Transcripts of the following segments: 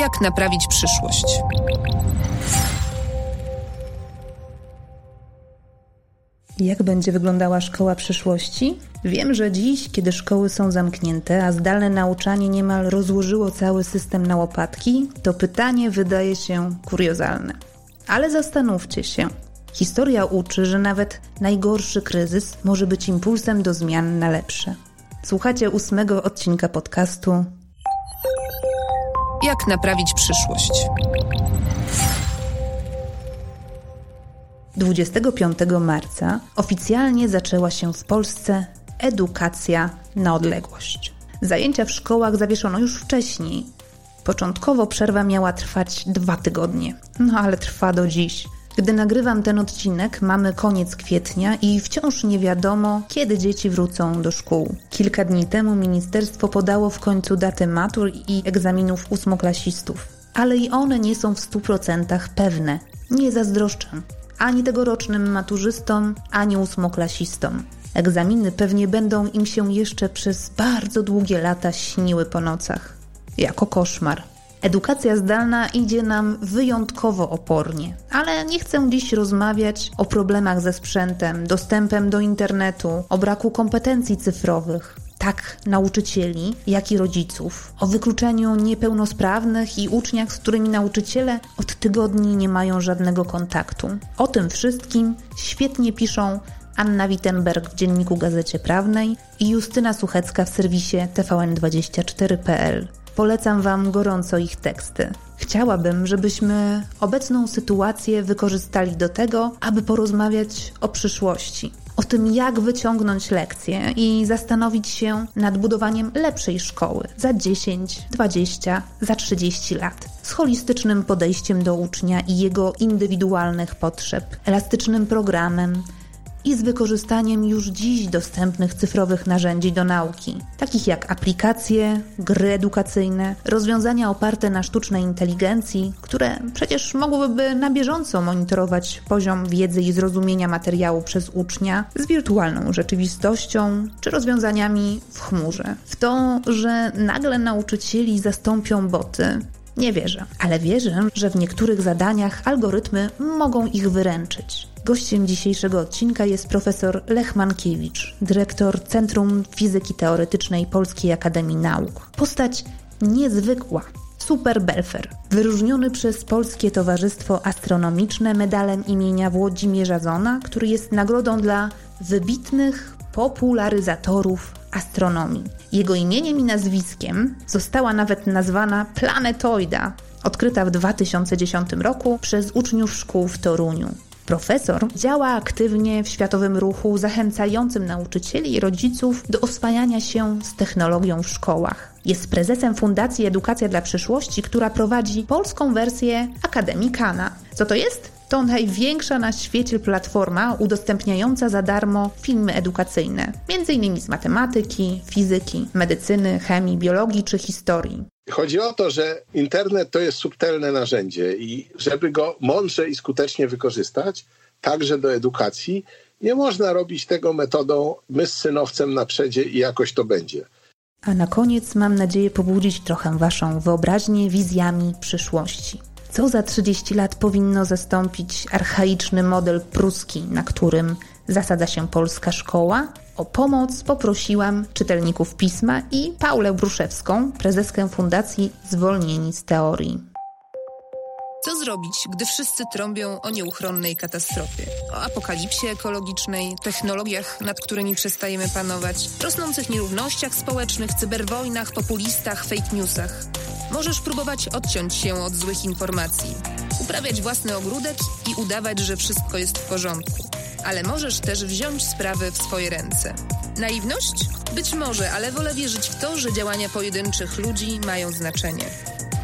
Jak naprawić przyszłość? Jak będzie wyglądała szkoła przyszłości? Wiem, że dziś, kiedy szkoły są zamknięte, a zdalne nauczanie niemal rozłożyło cały system na łopatki, to pytanie wydaje się kuriozalne. Ale zastanówcie się. Historia uczy, że nawet najgorszy kryzys może być impulsem do zmian na lepsze. Słuchacie ósmego odcinka podcastu Jak naprawić przyszłość? 25 marca oficjalnie zaczęła się w Polsce edukacja na odległość. Zajęcia w szkołach zawieszono już wcześniej. Początkowo przerwa miała trwać dwa tygodnie, no ale trwa do dziś. Gdy nagrywam ten odcinek, mamy koniec kwietnia i wciąż nie wiadomo, kiedy dzieci wrócą do szkół. Kilka dni temu ministerstwo podało w końcu daty matur i egzaminów ósmoklasistów, ale i one nie są w 100% pewne. Nie zazdroszczę ani tegorocznym maturzystom, ani ósmoklasistom. Egzaminy pewnie będą im się jeszcze przez bardzo długie lata śniły po nocach. Jako koszmar. Edukacja zdalna idzie nam wyjątkowo opornie, ale nie chcę dziś rozmawiać o problemach ze sprzętem, dostępem do internetu, o braku kompetencji cyfrowych. Tak nauczycieli, jak i rodziców, o wykluczeniu niepełnosprawnych i uczniach, z którymi nauczyciele od tygodni nie mają żadnego kontaktu. O tym wszystkim świetnie piszą Anna Wittenberg w dzienniku Gazecie Prawnej i Justyna Suchecka w serwisie tvn24.pl. Polecam Wam gorąco ich teksty. Chciałabym, żebyśmy obecną sytuację wykorzystali do tego, aby porozmawiać o przyszłości. O tym, jak wyciągnąć lekcje i zastanowić się nad budowaniem lepszej szkoły za 10, 20, za 30 lat. Z holistycznym podejściem do ucznia i jego indywidualnych potrzeb, elastycznym programem, i z wykorzystaniem już dziś dostępnych cyfrowych narzędzi do nauki, takich jak aplikacje, gry edukacyjne, rozwiązania oparte na sztucznej inteligencji, które przecież mogłyby na bieżąco monitorować poziom wiedzy i zrozumienia materiału przez ucznia z wirtualną rzeczywistością czy rozwiązaniami w chmurze. W to, że nagle nauczycieli zastąpią boty, nie wierzę, ale wierzę, że w niektórych zadaniach algorytmy mogą ich wyręczyć. Gościem dzisiejszego odcinka jest profesor Lech Mankiewicz, dyrektor Centrum Fizyki Teoretycznej Polskiej Akademii Nauk. Postać niezwykła, Super Belfer, wyróżniony przez Polskie Towarzystwo Astronomiczne medalem imienia Włodzimierza Zona, który jest nagrodą dla wybitnych popularyzatorów astronomii. Jego imieniem i nazwiskiem została nawet nazwana planetoida, odkryta w 2010 roku przez uczniów szkół w Toruniu. Profesor działa aktywnie w światowym ruchu zachęcającym nauczycieli i rodziców do oswajania się z technologią w szkołach. Jest prezesem Fundacji Edukacja dla Przyszłości, która prowadzi polską wersję Akademii Kana. Co to jest? To największa na świecie platforma udostępniająca za darmo filmy edukacyjne, m.in. z matematyki, fizyki, medycyny, chemii, biologii czy historii. Chodzi o to, że internet to jest subtelne narzędzie i żeby go mądrze i skutecznie wykorzystać, także do edukacji, nie można robić tego metodą my z synowcem na przedzie i jakoś to będzie. A na koniec mam nadzieję pobudzić trochę Waszą wyobraźnię wizjami przyszłości. Co za 30 lat powinno zastąpić archaiczny model pruski, na którym zasadza się polska szkoła? O pomoc poprosiłam czytelników pisma i Paulę Bruszewską, prezeskę Fundacji Zwolnieni z Teorii. Co zrobić, gdy wszyscy trąbią o nieuchronnej katastrofie? O apokalipsie ekologicznej, technologiach, nad którymi przestajemy panować, rosnących nierównościach społecznych, cyberwojnach, populistach, fake newsach. Możesz próbować odciąć się od złych informacji, uprawiać własny ogródek i udawać, że wszystko jest w porządku. Ale możesz też wziąć sprawy w swoje ręce. Naiwność? Być może, ale wolę wierzyć w to, że działania pojedynczych ludzi mają znaczenie.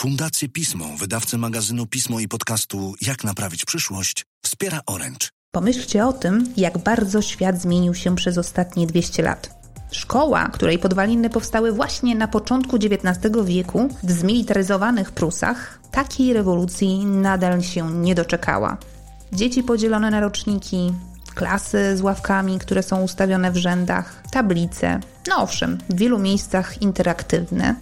Fundację Pismo, wydawcę magazynu Pismo i podcastu Jak naprawić przyszłość, wspiera Orange. Pomyślcie o tym, jak bardzo świat zmienił się przez ostatnie 200 lat. Szkoła, której podwaliny powstały właśnie na początku XIX wieku w zmilitaryzowanych Prusach, takiej rewolucji nadal się nie doczekała. Dzieci podzielone na roczniki, klasy z ławkami, które są ustawione w rzędach, tablice. No owszem, w wielu miejscach interaktywne,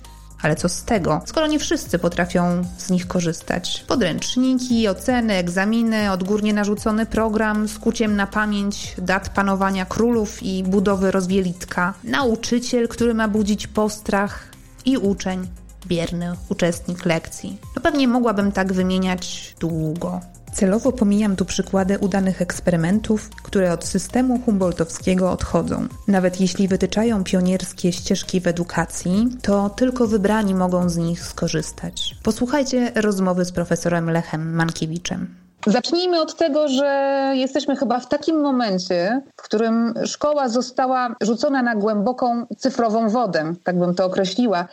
ale co z tego, skoro nie wszyscy potrafią z nich korzystać? Podręczniki, oceny, egzaminy, odgórnie narzucony program z kuciem na pamięć dat panowania królów i budowy rozwielitka, nauczyciel, który ma budzić postrach i uczeń, bierny uczestnik lekcji. No pewnie mogłabym tak wymieniać długo. Celowo pomijam tu przykłady udanych eksperymentów, które od systemu humboldtowskiego odchodzą. Nawet jeśli wytyczają pionierskie ścieżki w edukacji, to tylko wybrani mogą z nich skorzystać. Posłuchajcie rozmowy z profesorem Lechem Mankiewiczem. Zacznijmy od tego, że jesteśmy chyba w takim momencie, w którym szkoła została rzucona na głęboką cyfrową wodę, tak bym to określiła.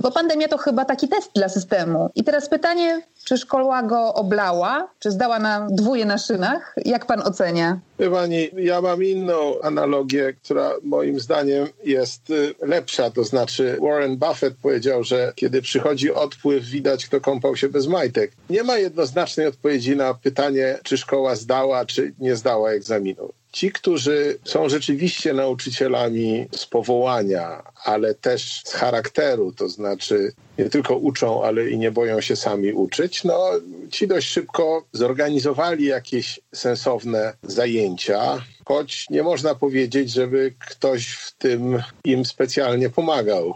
Bo pandemia to chyba taki test dla systemu. I teraz pytanie, czy szkoła go oblała, czy zdała na dwóje na szynach? Jak pan ocenia? Pani, ja mam inną analogię, która moim zdaniem jest y, lepsza. To znaczy, Warren Buffett powiedział, że kiedy przychodzi odpływ, widać, kto kąpał się bez majtek. Nie ma jednoznacznej odpowiedzi na pytanie, czy szkoła zdała, czy nie zdała egzaminu. Ci, którzy są rzeczywiście nauczycielami z powołania, ale też z charakteru, to znaczy nie tylko uczą, ale i nie boją się sami uczyć, no ci dość szybko zorganizowali jakieś sensowne zajęcia, choć nie można powiedzieć, żeby ktoś w tym im specjalnie pomagał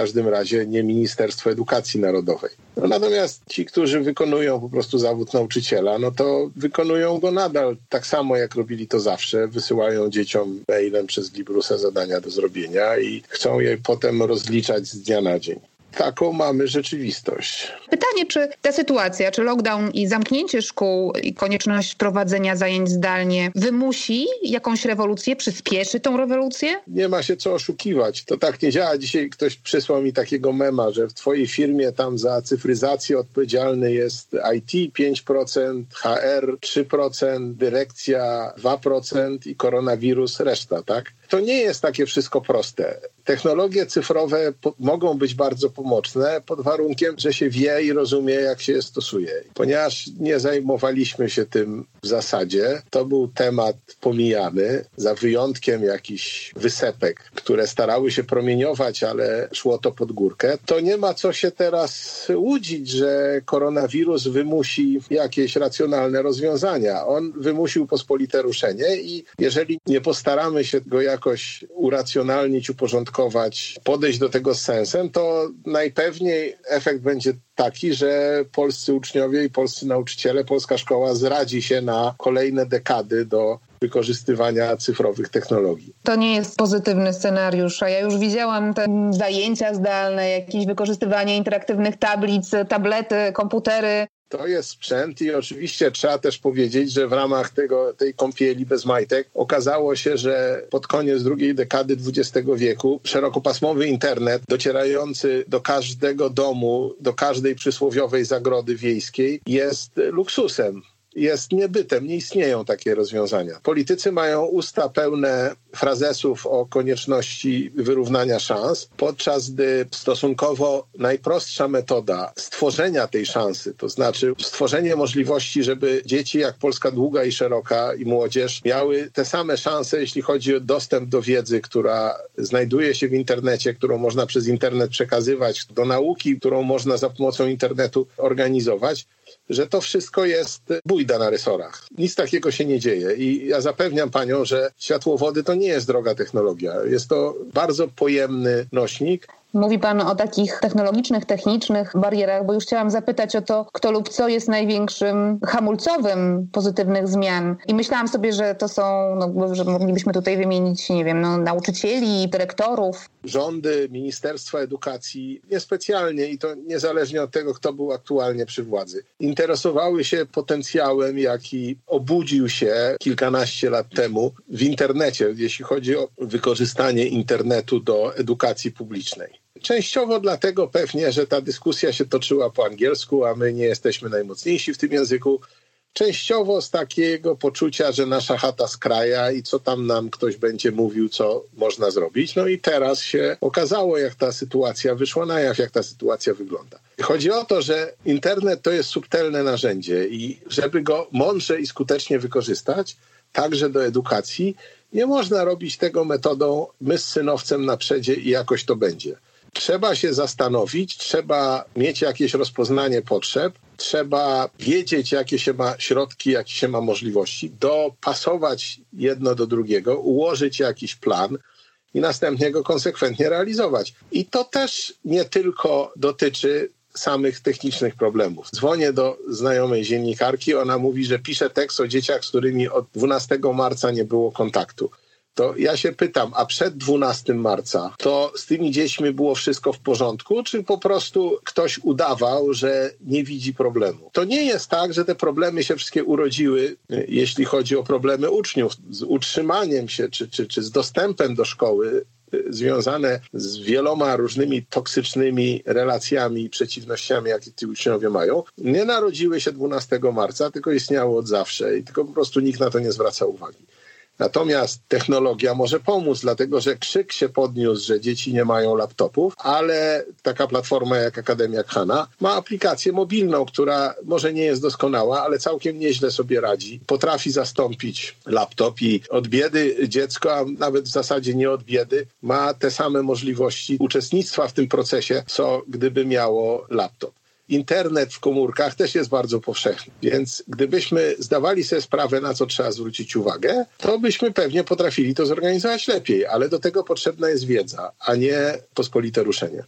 każdym razie nie Ministerstwo Edukacji Narodowej. No natomiast ci, którzy wykonują po prostu zawód nauczyciela, no to wykonują go nadal tak samo, jak robili to zawsze. Wysyłają dzieciom mailem przez Librusa zadania do zrobienia i chcą je potem rozliczać z dnia na dzień taką mamy rzeczywistość. Pytanie, czy ta sytuacja, czy lockdown i zamknięcie szkół i konieczność prowadzenia zajęć zdalnie wymusi jakąś rewolucję, przyspieszy tą rewolucję? Nie ma się co oszukiwać. To tak nie działa. Dzisiaj ktoś przysłał mi takiego mema, że w twojej firmie tam za cyfryzację odpowiedzialny jest IT 5%, HR 3%, dyrekcja 2% i koronawirus reszta, tak? To nie jest takie wszystko proste. Technologie cyfrowe mogą być bardzo pomocne pod warunkiem, że się wie i rozumie, jak się je stosuje. Ponieważ nie zajmowaliśmy się tym w zasadzie, to był temat pomijany, za wyjątkiem jakichś wysepek, które starały się promieniować, ale szło to pod górkę. To nie ma co się teraz łudzić, że koronawirus wymusi jakieś racjonalne rozwiązania. On wymusił pospolite ruszenie i jeżeli nie postaramy się go jakoś uracjonalnić, uporządkować, podejść do tego z sensem, to najpewniej efekt będzie taki, że polscy uczniowie i polscy nauczyciele, polska szkoła zradzi się na kolejne dekady do wykorzystywania cyfrowych technologii. To nie jest pozytywny scenariusz, a ja już widziałam te zajęcia zdalne, jakieś wykorzystywanie interaktywnych tablic, tablety, komputery. To jest sprzęt i oczywiście trzeba też powiedzieć, że w ramach tego, tej kąpieli bez majtek okazało się, że pod koniec drugiej dekady XX wieku szerokopasmowy internet docierający do każdego domu, do każdej przysłowiowej zagrody wiejskiej jest luksusem jest niebytem, nie istnieją takie rozwiązania. Politycy mają usta pełne frazesów o konieczności wyrównania szans, podczas gdy stosunkowo najprostsza metoda stworzenia tej szansy, to znaczy stworzenie możliwości, żeby dzieci jak Polska długa i szeroka i młodzież miały te same szanse, jeśli chodzi o dostęp do wiedzy, która znajduje się w internecie, którą można przez internet przekazywać, do nauki, którą można za pomocą internetu organizować, że to wszystko jest bójda na rysorach. Nic takiego się nie dzieje i ja zapewniam panią, że światłowody to nie jest droga technologia. Jest to bardzo pojemny nośnik, Mówi Pan o takich technologicznych, technicznych barierach, bo już chciałam zapytać o to, kto lub co jest największym hamulcowym pozytywnych zmian. I myślałam sobie, że to są, no, że moglibyśmy tutaj wymienić, nie wiem, no, nauczycieli, dyrektorów. Rządy, Ministerstwa Edukacji niespecjalnie i to niezależnie od tego, kto był aktualnie przy władzy, interesowały się potencjałem, jaki obudził się kilkanaście lat temu w internecie, jeśli chodzi o wykorzystanie internetu do edukacji publicznej Częściowo dlatego pewnie, że ta dyskusja się toczyła po angielsku, a my nie jesteśmy najmocniejsi w tym języku. Częściowo z takiego poczucia, że nasza chata z kraja i co tam nam ktoś będzie mówił, co można zrobić. No i teraz się okazało, jak ta sytuacja wyszła na jaw, jak ta sytuacja wygląda. Chodzi o to, że internet to jest subtelne narzędzie i żeby go mądrze i skutecznie wykorzystać, także do edukacji, nie można robić tego metodą my z synowcem na przedzie i jakoś to będzie. Trzeba się zastanowić, trzeba mieć jakieś rozpoznanie potrzeb, trzeba wiedzieć, jakie się ma środki, jakie się ma możliwości, dopasować jedno do drugiego, ułożyć jakiś plan i następnie go konsekwentnie realizować. I to też nie tylko dotyczy samych technicznych problemów. Dzwonię do znajomej dziennikarki, ona mówi, że pisze tekst o dzieciach, z którymi od 12 marca nie było kontaktu to ja się pytam, a przed 12 marca to z tymi dziećmi było wszystko w porządku, czy po prostu ktoś udawał, że nie widzi problemu? To nie jest tak, że te problemy się wszystkie urodziły, jeśli chodzi o problemy uczniów, z utrzymaniem się czy, czy, czy z dostępem do szkoły związane z wieloma różnymi toksycznymi relacjami i przeciwnościami, jakie ci uczniowie mają, nie narodziły się 12 marca, tylko istniały od zawsze i tylko po prostu nikt na to nie zwraca uwagi. Natomiast technologia może pomóc, dlatego że krzyk się podniósł, że dzieci nie mają laptopów, ale taka platforma jak Akademia Khana ma aplikację mobilną, która może nie jest doskonała, ale całkiem nieźle sobie radzi. Potrafi zastąpić laptop i od biedy dziecko, a nawet w zasadzie nie od biedy, ma te same możliwości uczestnictwa w tym procesie, co gdyby miało laptop internet w komórkach też jest bardzo powszechny. Więc gdybyśmy zdawali sobie sprawę, na co trzeba zwrócić uwagę, to byśmy pewnie potrafili to zorganizować lepiej, ale do tego potrzebna jest wiedza, a nie pospolite ruszenie.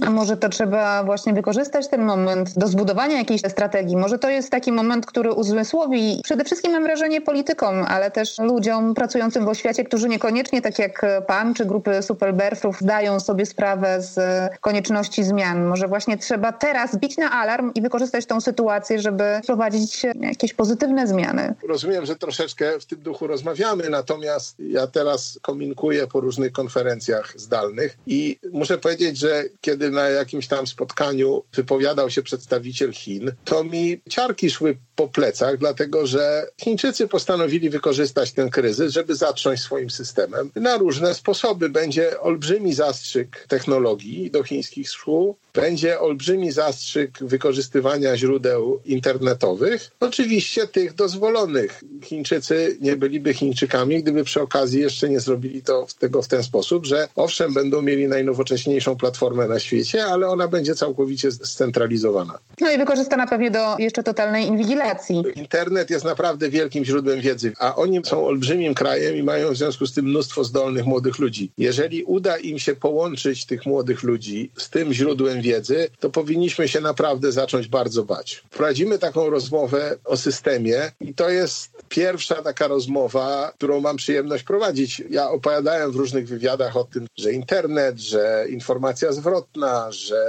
A może to trzeba właśnie wykorzystać ten moment do zbudowania jakiejś strategii? Może to jest taki moment, który uzmysłowi przede wszystkim mam wrażenie politykom, ale też ludziom pracującym w oświacie, którzy niekoniecznie tak jak pan czy grupy superberfrów dają sobie sprawę z konieczności zmian. Może właśnie trzeba teraz bić na alarm i wykorzystać tą sytuację, żeby wprowadzić jakieś pozytywne zmiany. Rozumiem, że troszeczkę w tym duchu rozmawiamy, natomiast ja teraz komunikuję po różnych konferencjach zdalnych i muszę powiedzieć, że kiedy kiedy na jakimś tam spotkaniu wypowiadał się przedstawiciel Chin, to mi ciarki szły po plecach, dlatego że Chińczycy postanowili wykorzystać ten kryzys, żeby zacząć swoim systemem na różne sposoby. Będzie olbrzymi zastrzyk technologii do chińskich szkół, będzie olbrzymi zastrzyk wykorzystywania źródeł internetowych, oczywiście tych dozwolonych. Chińczycy nie byliby Chińczykami, gdyby przy okazji jeszcze nie zrobili to, tego w ten sposób, że owszem, będą mieli najnowocześniejszą platformę na świecie, ale ona będzie całkowicie scentralizowana. No i wykorzystana pewnie do jeszcze totalnej inwigilacji. Internet jest naprawdę wielkim źródłem wiedzy, a oni są olbrzymim krajem i mają w związku z tym mnóstwo zdolnych młodych ludzi. Jeżeli uda im się połączyć tych młodych ludzi z tym źródłem wiedzy, to powinniśmy się naprawdę zacząć bardzo bać. Prowadzimy taką rozmowę o systemie i to jest pierwsza taka rozmowa, którą mam przyjemność prowadzić. Ja opowiadałem w różnych wywiadach o tym, że internet, że informacja zwrotna, że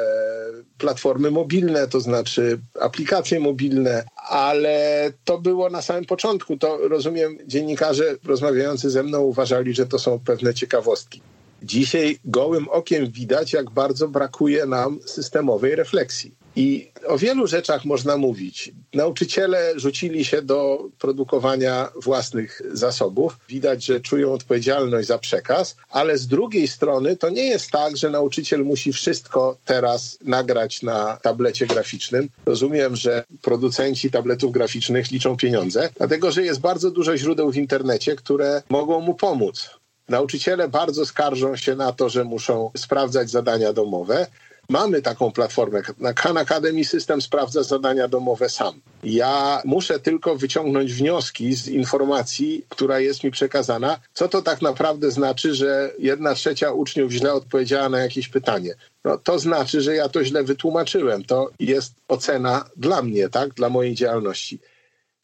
platformy mobilne, to znaczy aplikacje mobilne, ale to było na samym początku. To rozumiem, dziennikarze rozmawiający ze mną uważali, że to są pewne ciekawostki. Dzisiaj gołym okiem widać, jak bardzo brakuje nam systemowej refleksji. I o wielu rzeczach można mówić. Nauczyciele rzucili się do produkowania własnych zasobów. Widać, że czują odpowiedzialność za przekaz, ale z drugiej strony to nie jest tak, że nauczyciel musi wszystko teraz nagrać na tablecie graficznym. Rozumiem, że producenci tabletów graficznych liczą pieniądze, dlatego że jest bardzo dużo źródeł w internecie, które mogą mu pomóc. Nauczyciele bardzo skarżą się na to, że muszą sprawdzać zadania domowe. Mamy taką platformę. Na Khan Academy system sprawdza zadania domowe sam. Ja muszę tylko wyciągnąć wnioski z informacji, która jest mi przekazana, co to tak naprawdę znaczy, że jedna trzecia uczniów źle odpowiedziała na jakieś pytanie. No, to znaczy, że ja to źle wytłumaczyłem. To jest ocena dla mnie, tak, dla mojej działalności.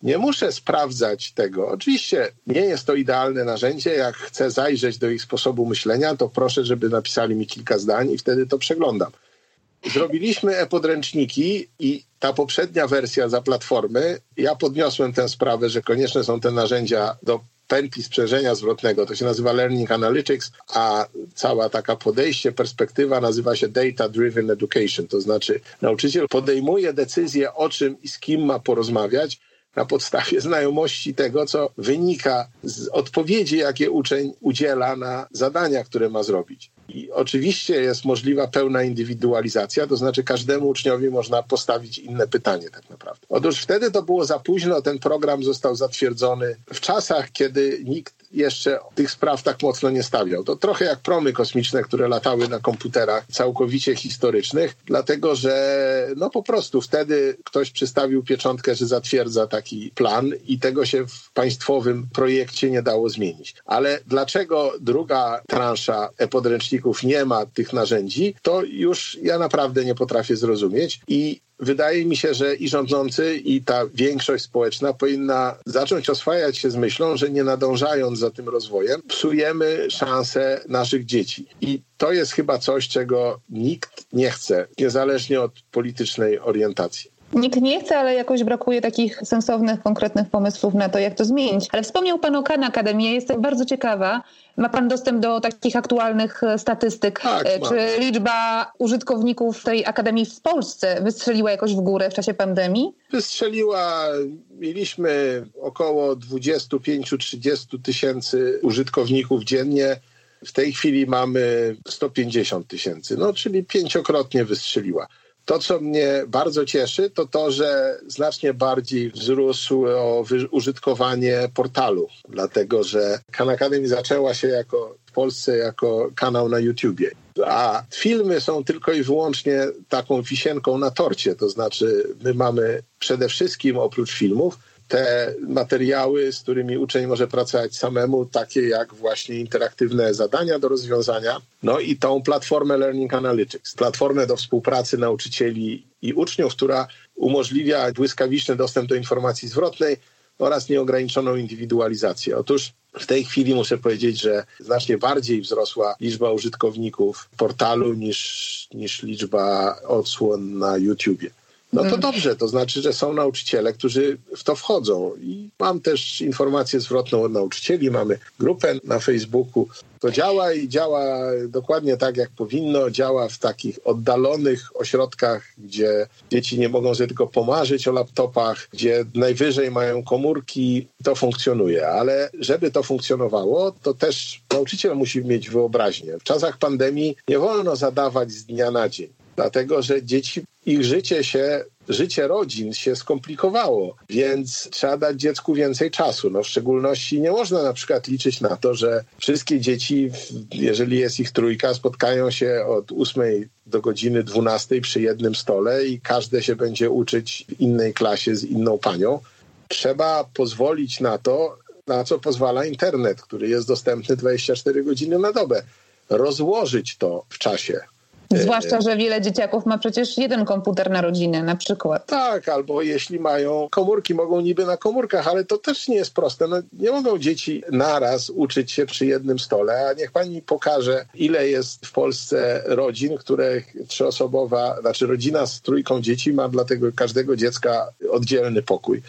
Nie muszę sprawdzać tego. Oczywiście nie jest to idealne narzędzie. Jak chcę zajrzeć do ich sposobu myślenia, to proszę, żeby napisali mi kilka zdań i wtedy to przeglądam. Zrobiliśmy e-podręczniki i ta poprzednia wersja za platformy, ja podniosłem tę sprawę, że konieczne są te narzędzia do pętli sprzężenia zwrotnego. To się nazywa Learning Analytics, a cała taka podejście, perspektywa nazywa się Data Driven Education. To znaczy nauczyciel podejmuje decyzję o czym i z kim ma porozmawiać, na podstawie znajomości tego, co wynika z odpowiedzi, jakie uczeń udziela na zadania, które ma zrobić. I oczywiście jest możliwa pełna indywidualizacja, to znaczy każdemu uczniowi można postawić inne pytanie tak naprawdę. Otóż wtedy to było za późno, ten program został zatwierdzony w czasach, kiedy nikt jeszcze tych spraw tak mocno nie stawiał. To trochę jak promy kosmiczne, które latały na komputerach całkowicie historycznych, dlatego że no po prostu wtedy ktoś przystawił pieczątkę, że zatwierdza taki plan i tego się w państwowym projekcie nie dało zmienić. Ale dlaczego druga transza e-podręczników nie ma tych narzędzi, to już ja naprawdę nie potrafię zrozumieć i wydaje mi się, że i rządzący, i ta większość społeczna powinna zacząć oswajać się z myślą, że nie nadążając za tym rozwojem, psujemy szanse naszych dzieci. I to jest chyba coś, czego nikt nie chce, niezależnie od politycznej orientacji. Nikt nie chce, ale jakoś brakuje takich sensownych, konkretnych pomysłów na to, jak to zmienić. Ale wspomniał Pan o Khan Academy. Jestem bardzo ciekawa. Ma Pan dostęp do takich aktualnych e, statystyk? Tak, E, mam. Czy liczba użytkowników tej Akademii w Polsce wystrzeliła jakoś w górę w czasie pandemii? Wystrzeliła, mieliśmy około 25-30 tysięcy użytkowników dziennie. W tej chwili mamy 150 tysięcy, no czyli pięciokrotnie wystrzeliła. To, co mnie bardzo cieszy, to to, że znacznie bardziej wzrosło wy- użytkowanie portalu, dlatego że Khan Academy zaczęła się jako w Polsce jako kanał na YouTubie. A filmy są tylko i wyłącznie taką wisienką na torcie. To znaczy, my mamy przede wszystkim oprócz filmów te materiały, z którymi uczeń może pracować samemu, takie jak właśnie interaktywne zadania do rozwiązania, no i tą platformę Learning Analytics, platformę do współpracy nauczycieli i uczniów, która umożliwia błyskawiczny dostęp do informacji zwrotnej oraz nieograniczoną indywidualizację. Otóż w tej chwili muszę powiedzieć, że znacznie bardziej wzrosła liczba użytkowników portalu niż, niż liczba odsłon na YouTubie. No to dobrze, to znaczy, że są nauczyciele, którzy w to wchodzą. I mam też informację zwrotną od nauczycieli, mamy grupę na Facebooku. To działa i działa dokładnie tak, jak powinno. Działa w takich oddalonych ośrodkach, gdzie dzieci nie mogą sobie tylko pomarzyć o laptopach, gdzie najwyżej mają komórki. To funkcjonuje, ale żeby to funkcjonowało, to też nauczyciel musi mieć wyobraźnię. W czasach pandemii nie wolno zadawać z dnia na dzień dlatego że dzieci, ich życie się, życie rodzin się skomplikowało, więc trzeba dać dziecku więcej czasu. No w szczególności nie można na przykład liczyć na to, że wszystkie dzieci, jeżeli jest ich trójka, spotkają się od 8 do godziny 12 przy jednym stole i każde się będzie uczyć w innej klasie z inną panią. Trzeba pozwolić na to, na co pozwala internet, który jest dostępny 24 godziny na dobę. Rozłożyć to w czasie. Zwłaszcza, że wiele dzieciaków ma przecież jeden komputer na rodzinę na przykład. Tak, albo jeśli mają komórki, mogą niby na komórkach, ale to też nie jest proste. No, nie mogą dzieci naraz uczyć się przy jednym stole, a niech pani pokaże, ile jest w Polsce rodzin, których trzyosobowa, znaczy rodzina z trójką dzieci ma dla tego każdego dziecka oddzielny pokój.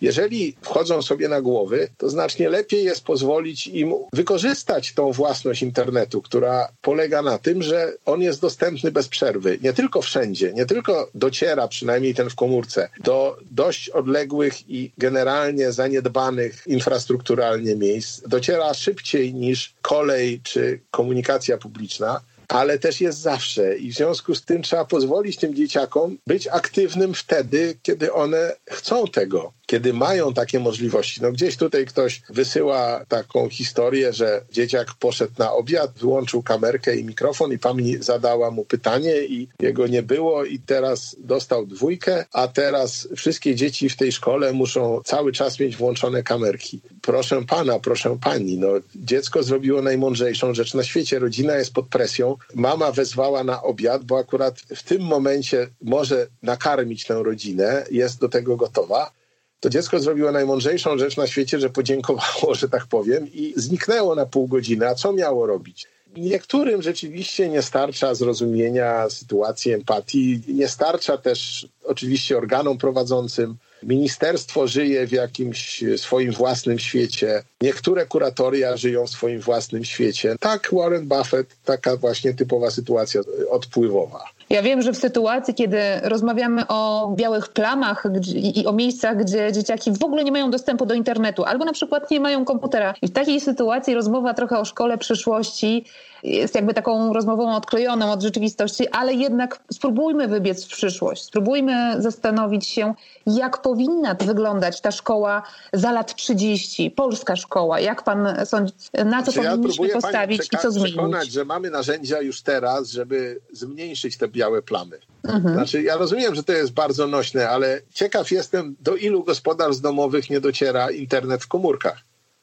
Jeżeli wchodzą sobie na głowy, to znacznie lepiej jest pozwolić im wykorzystać tą własność internetu, która polega na tym, że on jest dostępny bez przerwy. Nie tylko wszędzie, nie tylko dociera, przynajmniej ten w komórce, do dość odległych i generalnie zaniedbanych infrastrukturalnie miejsc. Dociera szybciej niż kolej czy komunikacja publiczna ale też jest zawsze i w związku z tym trzeba pozwolić tym dzieciakom być aktywnym wtedy, kiedy one chcą tego, kiedy mają takie możliwości. No gdzieś tutaj ktoś wysyła taką historię, że dzieciak poszedł na obiad, wyłączył kamerkę i mikrofon i pani zadała mu pytanie i jego nie było i teraz dostał dwójkę, a teraz wszystkie dzieci w tej szkole muszą cały czas mieć włączone kamerki. Proszę pana, proszę pani, no dziecko zrobiło najmądrzejszą rzecz na świecie. Rodzina jest pod presją. Mama wezwała na obiad, bo akurat w tym momencie może nakarmić tę rodzinę, jest do tego gotowa to dziecko zrobiło najmądrzejszą rzecz na świecie, że podziękowało, że tak powiem, i zniknęło na pół godziny. A co miało robić? Niektórym rzeczywiście nie starcza zrozumienia sytuacji, empatii. Nie starcza też oczywiście organom prowadzącym. Ministerstwo żyje w jakimś swoim własnym świecie. Niektóre kuratoria żyją w swoim własnym świecie. Tak, Warren Buffett, taka właśnie typowa sytuacja odpływowa. Ja wiem, że w sytuacji, kiedy rozmawiamy o białych plamach i o miejscach, gdzie dzieciaki w ogóle nie mają dostępu do internetu, albo na przykład nie mają komputera, i w takiej sytuacji rozmowa trochę o szkole przyszłości jest jakby taką rozmową odklejoną od rzeczywistości, ale jednak spróbujmy wybiec w przyszłość. Spróbujmy zastanowić się, jak powinna wyglądać ta szkoła za lat 30, polska szkoła. Jak pan sądzi, na co znaczy, powinniśmy ja postawić i co zmienić? przekonać, że mamy narzędzia już teraz, żeby zmniejszyć te białe plamy. Mhm. Znaczy, ja rozumiem, że to jest bardzo nośne, ale ciekaw jestem, do ilu gospodarstw domowych nie dociera internet w komórkach.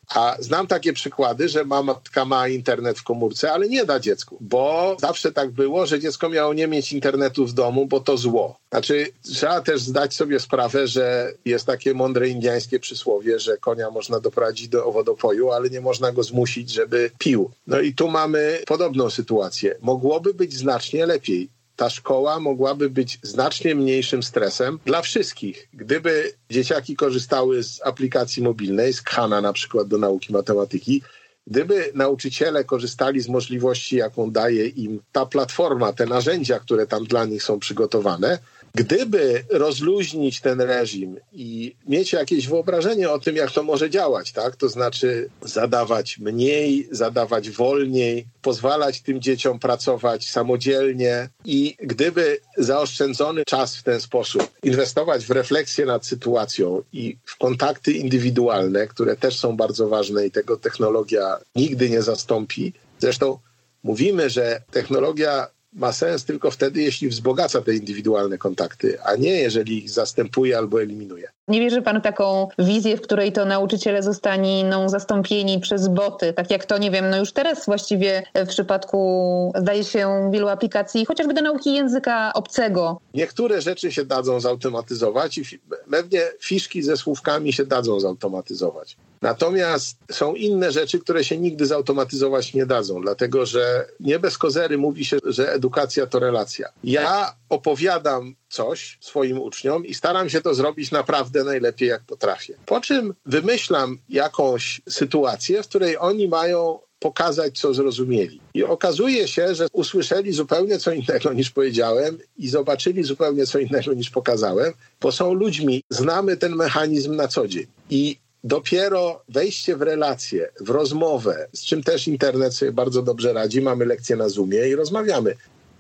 A znam takie przykłady, że matka ma internet w komórce, ale nie da dziecku, bo zawsze tak było, że dziecko miało nie mieć internetu w domu, bo to zło. Znaczy, trzeba też zdać sobie sprawę, że jest takie mądre indiańskie przysłowie, że konia można doprowadzić do wodopoju, ale nie można go zmusić, żeby pił. No i tu mamy podobną sytuację. Mogłoby być znacznie lepiej ta szkoła mogłaby być znacznie mniejszym stresem dla wszystkich. Gdyby dzieciaki korzystały z aplikacji mobilnej, z Khana na przykład do nauki matematyki, gdyby nauczyciele korzystali z możliwości, jaką daje im ta platforma, te narzędzia, które tam dla nich są przygotowane, Gdyby rozluźnić ten reżim i mieć jakieś wyobrażenie o tym, jak to może działać, tak? to znaczy zadawać mniej, zadawać wolniej, pozwalać tym dzieciom pracować samodzielnie i gdyby zaoszczędzony czas w ten sposób inwestować w refleksję nad sytuacją i w kontakty indywidualne, które też są bardzo ważne i tego technologia nigdy nie zastąpi. Zresztą mówimy, że technologia ma sens tylko wtedy, jeśli wzbogaca te indywidualne kontakty, a nie jeżeli ich zastępuje albo eliminuje. Nie wierzy pan taką wizję, w której to nauczyciele zostaną zastąpieni przez boty, tak jak to, nie wiem, no już teraz właściwie w przypadku, zdaje się, wielu aplikacji, chociażby do nauki języka obcego. Niektóre rzeczy się dadzą zautomatyzować i pewnie fiszki ze słówkami się dadzą zautomatyzować. Natomiast są inne rzeczy, które się nigdy zautomatyzować nie dadzą, dlatego że nie bez kozery mówi się, że edukacja to relacja. Ja opowiadam coś swoim uczniom i staram się to zrobić naprawdę najlepiej, jak potrafię. Po czym wymyślam jakąś sytuację, w której oni mają pokazać, co zrozumieli. I okazuje się, że usłyszeli zupełnie co innego niż powiedziałem i zobaczyli zupełnie co innego niż pokazałem, bo są ludźmi, znamy ten mechanizm na co dzień. I dopiero wejście w relację, w rozmowę, z czym też internet sobie bardzo dobrze radzi, mamy lekcje na Zoomie i rozmawiamy.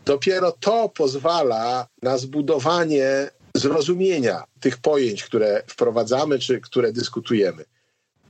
Dopiero to pozwala na zbudowanie zrozumienia tych pojęć, które wprowadzamy czy które dyskutujemy.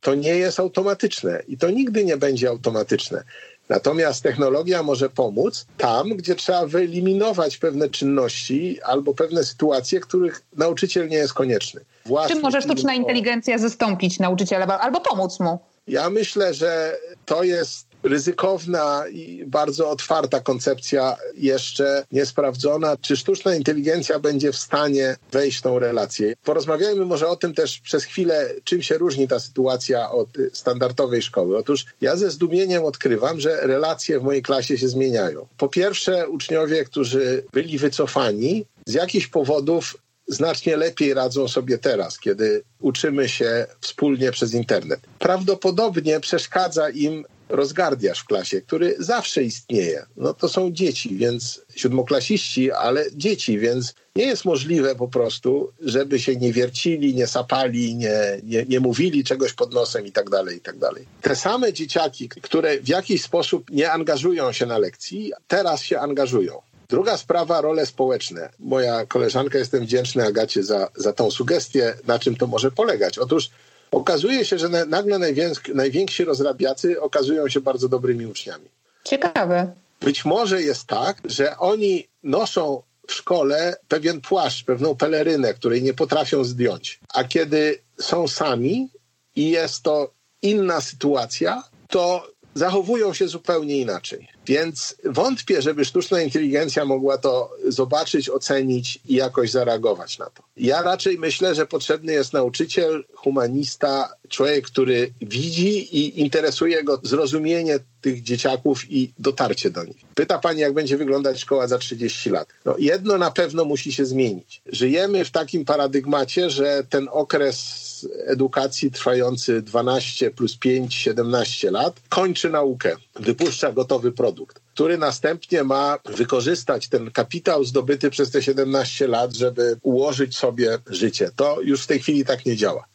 To nie jest automatyczne i to nigdy nie będzie automatyczne. Natomiast technologia może pomóc tam, gdzie trzeba wyeliminować pewne czynności albo pewne sytuacje, których nauczyciel nie jest konieczny. Czym może sztuczna inteligencja zastąpić nauczyciela albo pomóc mu? Ja myślę, że to jest ryzykowna i bardzo otwarta koncepcja, jeszcze niesprawdzona. Czy sztuczna inteligencja będzie w stanie wejść w tą relację? Porozmawiajmy może o tym też przez chwilę, czym się różni ta sytuacja od standardowej szkoły. Otóż ja ze zdumieniem odkrywam, że relacje w mojej klasie się zmieniają. Po pierwsze, uczniowie, którzy byli wycofani, z jakichś powodów znacznie lepiej radzą sobie teraz, kiedy uczymy się wspólnie przez internet. Prawdopodobnie przeszkadza im rozgardiasz w klasie, który zawsze istnieje. No to są dzieci, więc siódmoklasiści, ale dzieci, więc nie jest możliwe po prostu, żeby się nie wiercili, nie sapali, nie, nie, nie mówili czegoś pod nosem i tak dalej, i tak dalej. Te same dzieciaki, które w jakiś sposób nie angażują się na lekcji, teraz się angażują. Druga sprawa, role społeczne. Moja koleżanka, jestem wdzięczny Agacie za, za tą sugestię, na czym to może polegać. Otóż okazuje się, że nagle najwięksi rozrabiacy okazują się bardzo dobrymi uczniami. Ciekawe. Być może jest tak, że oni noszą w szkole pewien płaszcz, pewną pelerynę, której nie potrafią zdjąć. A kiedy są sami i jest to inna sytuacja, to zachowują się zupełnie inaczej. Więc wątpię, żeby sztuczna inteligencja mogła to zobaczyć, ocenić i jakoś zareagować na to. Ja raczej myślę, że potrzebny jest nauczyciel, humanista, człowiek, który widzi i interesuje go zrozumienie tych dzieciaków i dotarcie do nich. Pyta pani, jak będzie wyglądać szkoła za 30 lat. No, jedno na pewno musi się zmienić. Żyjemy w takim paradygmacie, że ten okres edukacji trwający 12 plus 5, 17 lat kończy naukę, wypuszcza gotowy produkt który następnie ma wykorzystać ten kapitał zdobyty przez te 17 lat, żeby ułożyć sobie życie. To już w tej chwili tak nie działa.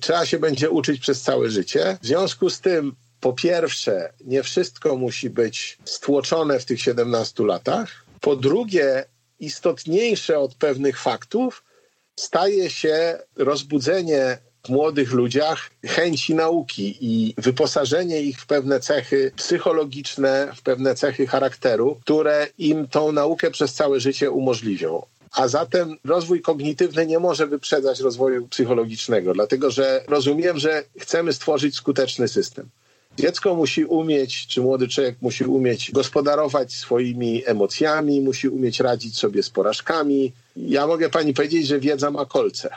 Trzeba się będzie uczyć przez całe życie. W związku z tym po pierwsze, nie wszystko musi być stłoczone w tych 17 latach. Po drugie, istotniejsze od pewnych faktów staje się rozbudzenie młodych ludziach chęci nauki i wyposażenie ich w pewne cechy psychologiczne, w pewne cechy charakteru, które im tą naukę przez całe życie umożliwią. A zatem rozwój kognitywny nie może wyprzedzać rozwoju psychologicznego, dlatego że rozumiem, że chcemy stworzyć skuteczny system. Dziecko musi umieć, czy młody człowiek musi umieć gospodarować swoimi emocjami, musi umieć radzić sobie z porażkami. Ja mogę pani powiedzieć, że wiedza ma kolce.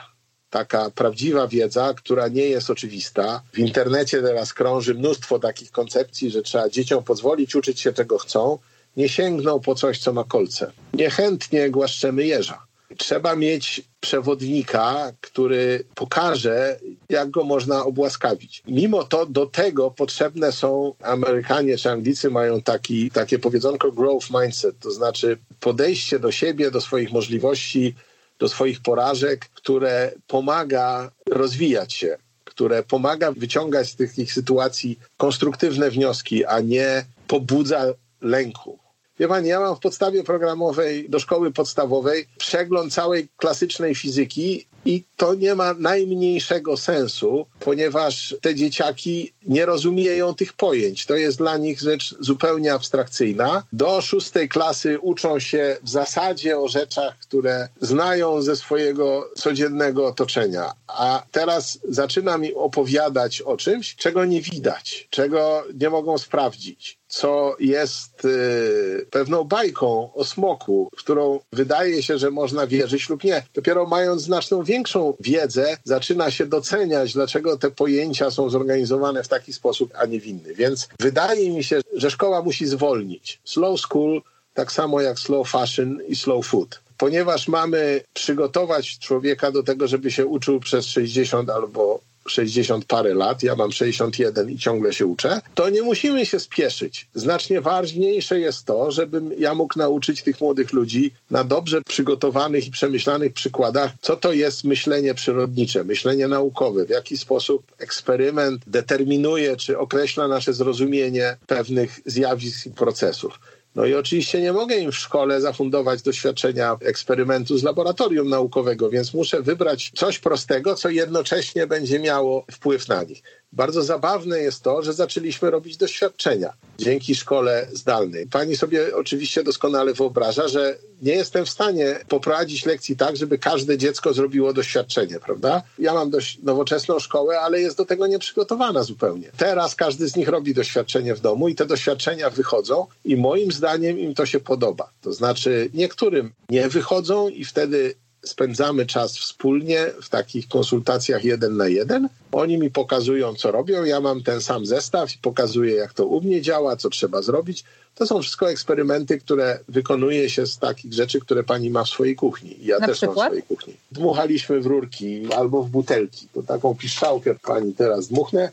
Taka prawdziwa wiedza, która nie jest oczywista. W internecie teraz krąży mnóstwo takich koncepcji, że trzeba dzieciom pozwolić uczyć się czego chcą. Nie sięgną po coś, co ma kolce. Niechętnie głaszczemy jeża trzeba mieć przewodnika, który pokaże, jak go można obłaskawić. Mimo to do tego potrzebne są Amerykanie czy Anglicy mają taki, takie powiedzonko growth mindset, to znaczy podejście do siebie, do swoich możliwości, do swoich porażek, które pomaga rozwijać się, które pomaga wyciągać z tych sytuacji konstruktywne wnioski, a nie pobudza lęku. Wie pani, ja mam w podstawie programowej do szkoły podstawowej przegląd całej klasycznej fizyki i to nie ma najmniejszego sensu, ponieważ te dzieciaki nie rozumieją tych pojęć. To jest dla nich rzecz zupełnie abstrakcyjna. Do szóstej klasy uczą się w zasadzie o rzeczach, które znają ze swojego codziennego otoczenia. A teraz zaczyna mi opowiadać o czymś, czego nie widać, czego nie mogą sprawdzić co jest y, pewną bajką o smoku, w którą wydaje się, że można wierzyć lub nie. Dopiero mając znaczną większą wiedzę, zaczyna się doceniać, dlaczego te pojęcia są zorganizowane w taki sposób, a nie w inny. Więc wydaje mi się, że szkoła musi zwolnić. Slow school, tak samo jak slow fashion i slow food ponieważ mamy przygotować człowieka do tego, żeby się uczył przez 60 albo 60 parę lat, ja mam 61 i ciągle się uczę, to nie musimy się spieszyć. Znacznie ważniejsze jest to, żebym ja mógł nauczyć tych młodych ludzi na dobrze przygotowanych i przemyślanych przykładach, co to jest myślenie przyrodnicze, myślenie naukowe, w jaki sposób eksperyment determinuje czy określa nasze zrozumienie pewnych zjawisk i procesów. No i oczywiście nie mogę im w szkole zafundować doświadczenia eksperymentu z laboratorium naukowego, więc muszę wybrać coś prostego, co jednocześnie będzie miało wpływ na nich. Bardzo zabawne jest to, że zaczęliśmy robić doświadczenia dzięki szkole zdalnej. Pani sobie oczywiście doskonale wyobraża, że nie jestem w stanie poprowadzić lekcji tak, żeby każde dziecko zrobiło doświadczenie, prawda? Ja mam dość nowoczesną szkołę, ale jest do tego nieprzygotowana zupełnie. Teraz każdy z nich robi doświadczenie w domu i te doświadczenia wychodzą i moim zdaniem im to się podoba. To znaczy niektórym nie wychodzą i wtedy spędzamy czas wspólnie w takich konsultacjach jeden na jeden. Oni mi pokazują, co robią, ja mam ten sam zestaw i pokazuję, jak to u mnie działa, co trzeba zrobić. To są wszystko eksperymenty, które wykonuje się z takich rzeczy, które pani ma w swojej kuchni. Ja na też przykład? mam w swojej kuchni. Dmuchaliśmy w rurki albo w butelki. To taką piszczałkę pani teraz dmuchnę.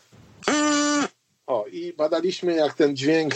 O, i badaliśmy, jak ten dźwięk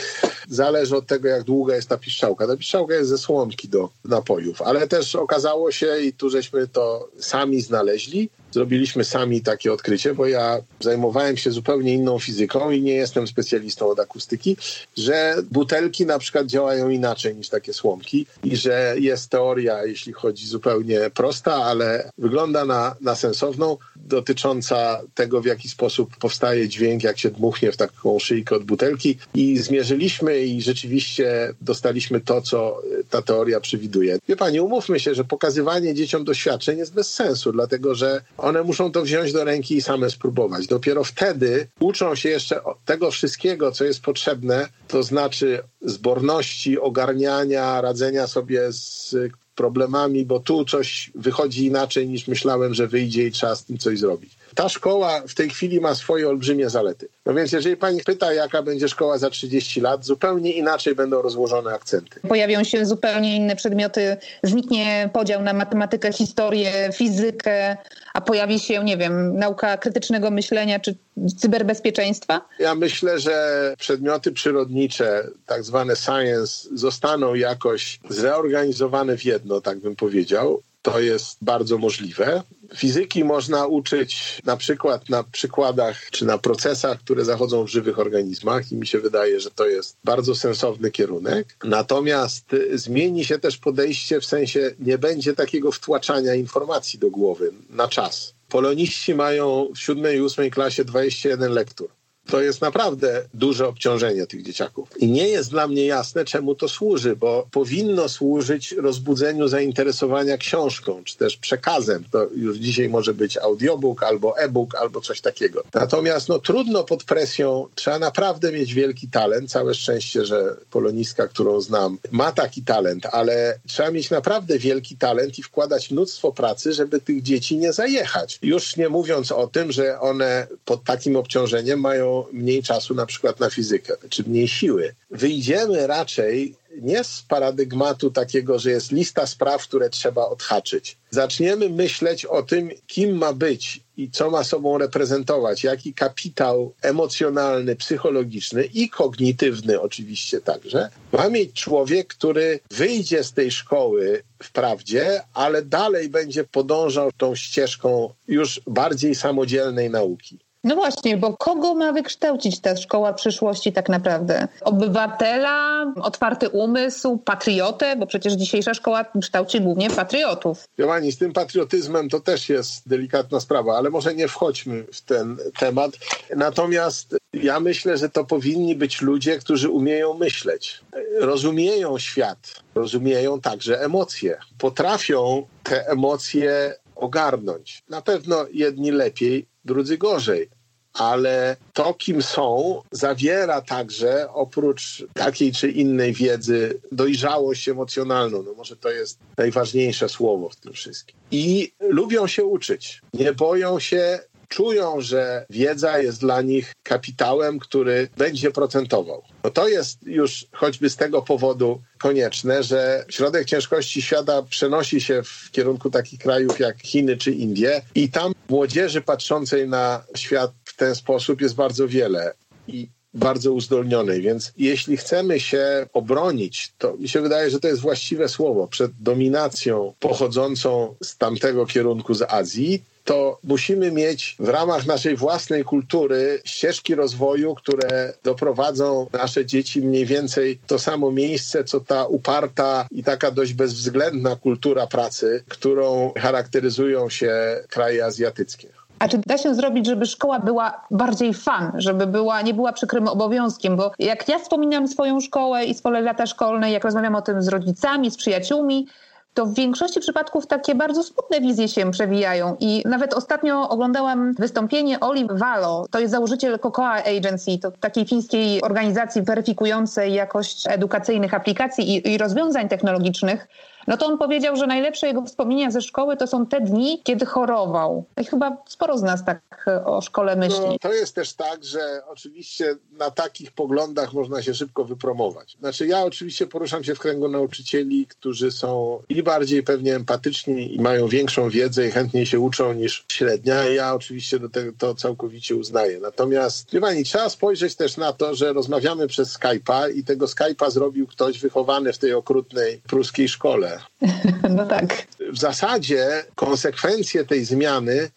zależy od tego, jak długa jest ta piszczałka. Ta piszczałka jest ze słomki do napojów, ale też okazało się, i tu żeśmy to sami znaleźli, zrobiliśmy sami takie odkrycie, bo ja zajmowałem się zupełnie inną fizyką i nie jestem specjalistą od akustyki, że butelki na przykład działają inaczej niż takie słomki i że jest teoria, jeśli chodzi zupełnie prosta, ale wygląda na, na sensowną, dotycząca tego, w jaki sposób powstaje dźwięk, jak się dmuchnie w taką szyjkę od butelki i zmierzyliśmy i rzeczywiście dostaliśmy to, co ta teoria przewiduje. Wie pani, umówmy się, że pokazywanie dzieciom doświadczeń jest bez sensu, dlatego że one muszą to wziąć do ręki i same spróbować. Dopiero wtedy uczą się jeszcze tego wszystkiego, co jest potrzebne, to znaczy zborności, ogarniania, radzenia sobie z problemami, bo tu coś wychodzi inaczej niż myślałem, że wyjdzie i trzeba z tym coś zrobić. Ta szkoła w tej chwili ma swoje olbrzymie zalety. No więc jeżeli pani pyta, jaka będzie szkoła za 30 lat, zupełnie inaczej będą rozłożone akcenty. Pojawią się zupełnie inne przedmioty, zniknie podział na matematykę, historię, fizykę, a pojawi się, nie wiem, nauka krytycznego myślenia czy cyberbezpieczeństwa? Ja myślę, że przedmioty przyrodnicze, tak zwane science, zostaną jakoś zreorganizowane w jedno, tak bym powiedział. To jest bardzo możliwe. Fizyki można uczyć na przykład na przykładach czy na procesach, które zachodzą w żywych organizmach, i mi się wydaje, że to jest bardzo sensowny kierunek. Natomiast zmieni się też podejście, w sensie nie będzie takiego wtłaczania informacji do głowy na czas. Poloniści mają w siódmej i ósmej klasie 21 lektur to jest naprawdę duże obciążenie tych dzieciaków. I nie jest dla mnie jasne, czemu to służy, bo powinno służyć rozbudzeniu zainteresowania książką, czy też przekazem. To już dzisiaj może być audiobook albo e-book, albo coś takiego. Natomiast no, trudno pod presją, trzeba naprawdę mieć wielki talent. Całe szczęście, że polonistka, którą znam, ma taki talent, ale trzeba mieć naprawdę wielki talent i wkładać mnóstwo pracy, żeby tych dzieci nie zajechać. Już nie mówiąc o tym, że one pod takim obciążeniem mają mniej czasu na przykład na fizykę, czy mniej siły. Wyjdziemy raczej nie z paradygmatu takiego, że jest lista spraw, które trzeba odhaczyć. Zaczniemy myśleć o tym, kim ma być i co ma sobą reprezentować, jaki kapitał emocjonalny, psychologiczny i kognitywny oczywiście także ma mieć człowiek, który wyjdzie z tej szkoły wprawdzie, ale dalej będzie podążał tą ścieżką już bardziej samodzielnej nauki. No właśnie, bo kogo ma wykształcić ta szkoła przyszłości tak naprawdę? Obywatela, otwarty umysł, patriotę, bo przecież dzisiejsza szkoła kształci głównie patriotów. Jolani, z tym patriotyzmem to też jest delikatna sprawa, ale może nie wchodźmy w ten temat. Natomiast ja myślę, że to powinni być ludzie, którzy umieją myśleć, rozumieją świat, rozumieją także emocje, potrafią te emocje ogarnąć. Na pewno jedni lepiej, drudzy gorzej, ale to, kim są, zawiera także oprócz takiej czy innej wiedzy dojrzałość emocjonalną. No może to jest najważniejsze słowo w tym wszystkim. I lubią się uczyć. Nie boją się czują, że wiedza jest dla nich kapitałem, który będzie procentował. No to jest już choćby z tego powodu konieczne, że środek ciężkości świata przenosi się w kierunku takich krajów jak Chiny czy Indie i tam młodzieży patrzącej na świat w ten sposób jest bardzo wiele. I bardzo uzdolnionej, więc jeśli chcemy się obronić, to mi się wydaje, że to jest właściwe słowo, przed dominacją pochodzącą z tamtego kierunku z Azji, to musimy mieć w ramach naszej własnej kultury ścieżki rozwoju, które doprowadzą nasze dzieci mniej więcej to samo miejsce, co ta uparta i taka dość bezwzględna kultura pracy, którą charakteryzują się kraje azjatyckie. A czy da się zrobić, żeby szkoła była bardziej fan, żeby była, nie była przykrym obowiązkiem? Bo jak ja wspominam swoją szkołę i swoje lata szkolne, jak rozmawiam o tym z rodzicami, z przyjaciółmi, to w większości przypadków takie bardzo smutne wizje się przewijają. I nawet ostatnio oglądałam wystąpienie Oli Valo, to jest założyciel Cocoa Agency, to takiej fińskiej organizacji weryfikującej jakość edukacyjnych aplikacji i, i rozwiązań technologicznych no to on powiedział, że najlepsze jego wspomnienia ze szkoły to są te dni, kiedy chorował. I chyba sporo z nas tak e, o szkole myśli. No, to jest też tak, że oczywiście na takich poglądach można się szybko wypromować. Znaczy ja oczywiście poruszam się w kręgu nauczycieli, którzy są i bardziej pewnie empatyczni i mają większą wiedzę i chętniej się uczą niż średnia. Ja oczywiście do tego to całkowicie uznaję. Natomiast, wie pani, trzeba spojrzeć też na to, że rozmawiamy przez Skype'a i tego Skype'a zrobił ktoś wychowany w tej okrutnej pruskiej szkole. No tak. W zasadzie konsekwencje tej zmiany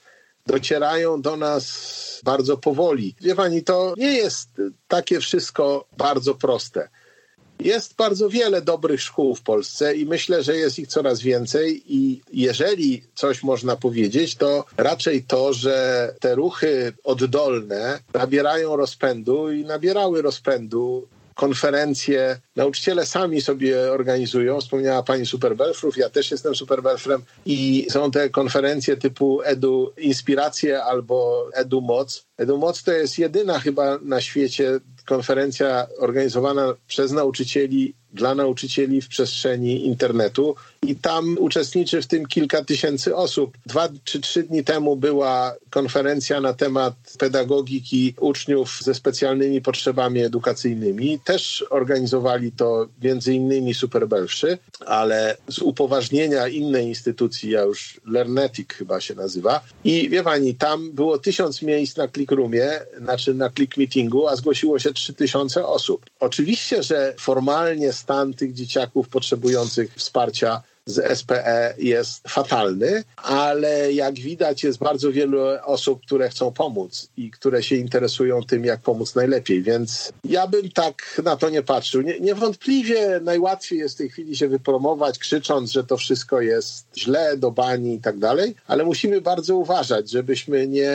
docierają do nas bardzo powoli. Wie pani, to nie jest takie wszystko bardzo proste. Jest bardzo wiele dobrych szkół w Polsce i myślę, że jest ich coraz więcej. I jeżeli coś można powiedzieć, to raczej to, że te ruchy oddolne nabierają rozpędu i nabierały rozpędu konferencje. Nauczyciele sami sobie organizują. Wspomniała pani Superbelfrów, ja też jestem Superbelfrem i są te konferencje typu Edu Inspiracje albo Edu Moc. Edu Moc to jest jedyna chyba na świecie konferencja organizowana przez nauczycieli dla nauczycieli w przestrzeni internetu i tam uczestniczy w tym kilka tysięcy osób. Dwa czy trzy dni temu była konferencja na temat pedagogiki uczniów ze specjalnymi potrzebami edukacyjnymi. Też organizowali to między innymi Superbelwszy, ale z upoważnienia innej instytucji, ja już Learnetic chyba się nazywa. I wie pani, tam było tysiąc miejsc na Clickroomie, znaczy na Click Meetingu, a zgłosiło się trzy tysiące osób. Oczywiście, że formalnie stan tych dzieciaków potrzebujących wsparcia z SPE jest fatalny, ale jak widać jest bardzo wielu osób, które chcą pomóc i które się interesują tym, jak pomóc najlepiej, więc ja bym tak na to nie patrzył. Nie, niewątpliwie najłatwiej jest w tej chwili się wypromować, krzycząc, że to wszystko jest źle, do bani i tak dalej, ale musimy bardzo uważać, żebyśmy nie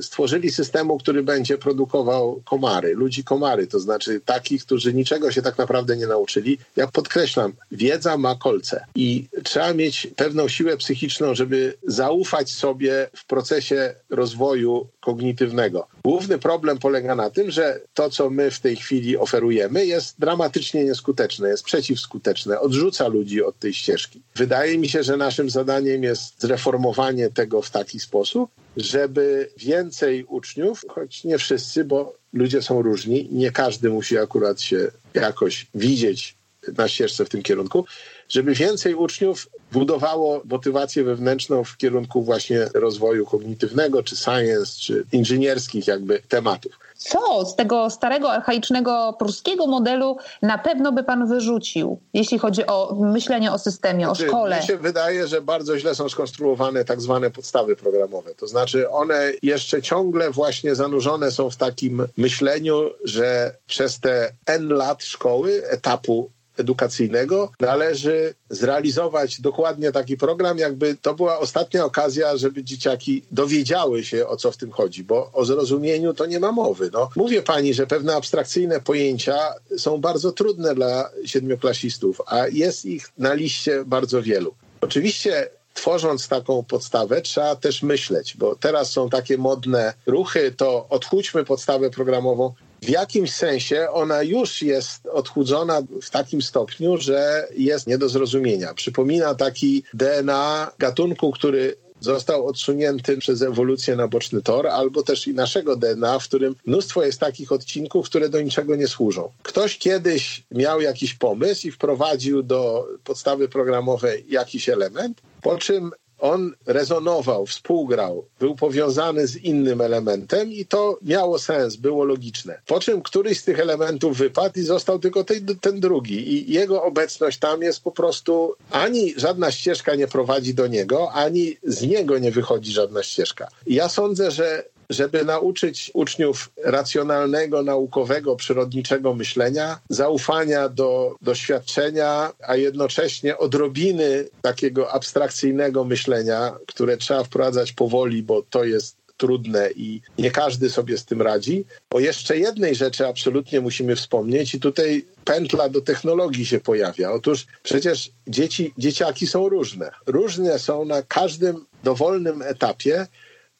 stworzyli systemu, który będzie produkował komary, ludzi komary, to znaczy takich, którzy niczego się tak naprawdę nie nauczyli. Ja podkreślam, wiedza ma kolce i trzeba mieć pewną siłę psychiczną, żeby zaufać sobie w procesie rozwoju kognitywnego. Główny problem polega na tym, że to, co my w tej chwili oferujemy, jest dramatycznie nieskuteczne, jest przeciwskuteczne, odrzuca ludzi od tej ścieżki. Wydaje mi się, że naszym zadaniem jest zreformowanie tego w taki sposób, żeby więcej uczniów, choć nie wszyscy, bo ludzie są różni, nie każdy musi akurat się jakoś widzieć na ścieżce w tym kierunku, żeby więcej uczniów budowało motywację wewnętrzną w kierunku właśnie rozwoju kognitywnego, czy science, czy inżynierskich jakby tematów. Co z tego starego, archaicznego pruskiego modelu na pewno by pan wyrzucił, jeśli chodzi o myślenie o systemie, znaczy, o szkole? Mi się wydaje, że bardzo źle są skonstruowane tak zwane podstawy programowe. To znaczy one jeszcze ciągle właśnie zanurzone są w takim myśleniu, że przez te N lat szkoły, etapu edukacyjnego należy zrealizować dokładnie taki program, jakby to była ostatnia okazja, żeby dzieciaki dowiedziały się, o co w tym chodzi, bo o zrozumieniu to nie ma mowy. No, mówię pani, że pewne abstrakcyjne pojęcia są bardzo trudne dla siedmioklasistów, a jest ich na liście bardzo wielu. Oczywiście tworząc taką podstawę, trzeba też myśleć, bo teraz są takie modne ruchy, to odchudźmy podstawę programową, w jakimś sensie ona już jest odchudzona w takim stopniu, że jest nie do zrozumienia. Przypomina taki DNA gatunku, który został odsunięty przez ewolucję na boczny tor, albo też i naszego DNA, w którym mnóstwo jest takich odcinków, które do niczego nie służą. Ktoś kiedyś miał jakiś pomysł i wprowadził do podstawy programowej jakiś element, po czym on rezonował, współgrał, był powiązany z innym elementem i to miało sens, było logiczne. Po czym któryś z tych elementów wypadł i został tylko ten, ten drugi i jego obecność tam jest po prostu ani żadna ścieżka nie prowadzi do niego, ani z niego nie wychodzi żadna ścieżka. Ja sądzę, że żeby nauczyć uczniów racjonalnego, naukowego, przyrodniczego myślenia, zaufania do doświadczenia, a jednocześnie odrobiny takiego abstrakcyjnego myślenia, które trzeba wprowadzać powoli, bo to jest trudne i nie każdy sobie z tym radzi. O jeszcze jednej rzeczy absolutnie musimy wspomnieć i tutaj pętla do technologii się pojawia. Otóż przecież dzieci, dzieciaki są różne. Różne są na każdym dowolnym etapie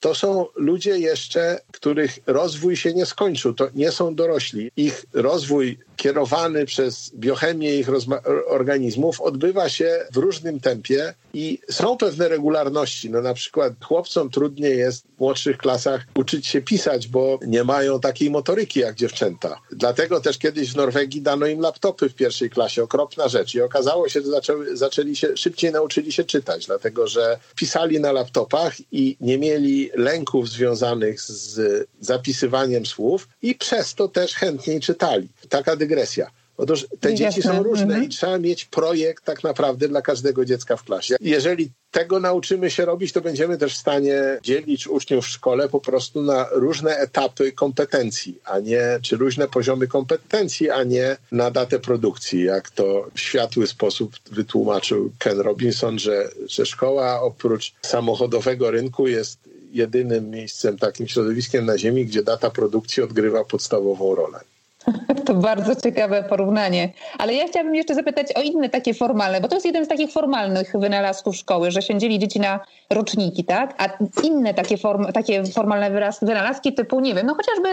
to są ludzie jeszcze, których rozwój się nie skończył. To nie są dorośli. Ich rozwój kierowany przez biochemię ich organizmów odbywa się w różnym tempie i są pewne regularności. No na przykład chłopcom trudniej jest w młodszych klasach uczyć się pisać, bo nie mają takiej motoryki jak dziewczęta. Dlatego też kiedyś w Norwegii dano im laptopy w pierwszej klasie. Okropna rzecz. I okazało się, że zaczęły, zaczęli się, szybciej nauczyli się czytać, dlatego że pisali na laptopach i nie mieli lęków związanych z zapisywaniem słów i przez to też chętniej czytali. Taka dygresja. Otóż te dzieci są różne mhm. i trzeba mieć projekt tak naprawdę dla każdego dziecka w klasie. Jeżeli tego nauczymy się robić, to będziemy też w stanie dzielić uczniów w szkole po prostu na różne etapy kompetencji, a nie, czy różne poziomy kompetencji, a nie na datę produkcji, jak to w światły sposób wytłumaczył Ken Robinson, że, że szkoła oprócz samochodowego rynku jest jedynym miejscem, takim środowiskiem na Ziemi, gdzie data produkcji odgrywa podstawową rolę. To bardzo ciekawe porównanie. Ale ja chciałabym jeszcze zapytać o inne takie formalne, bo to jest jeden z takich formalnych wynalazków szkoły, że się dzieli dzieci na roczniki, tak? A inne takie, form, takie formalne wynalazki typu, nie wiem, no chociażby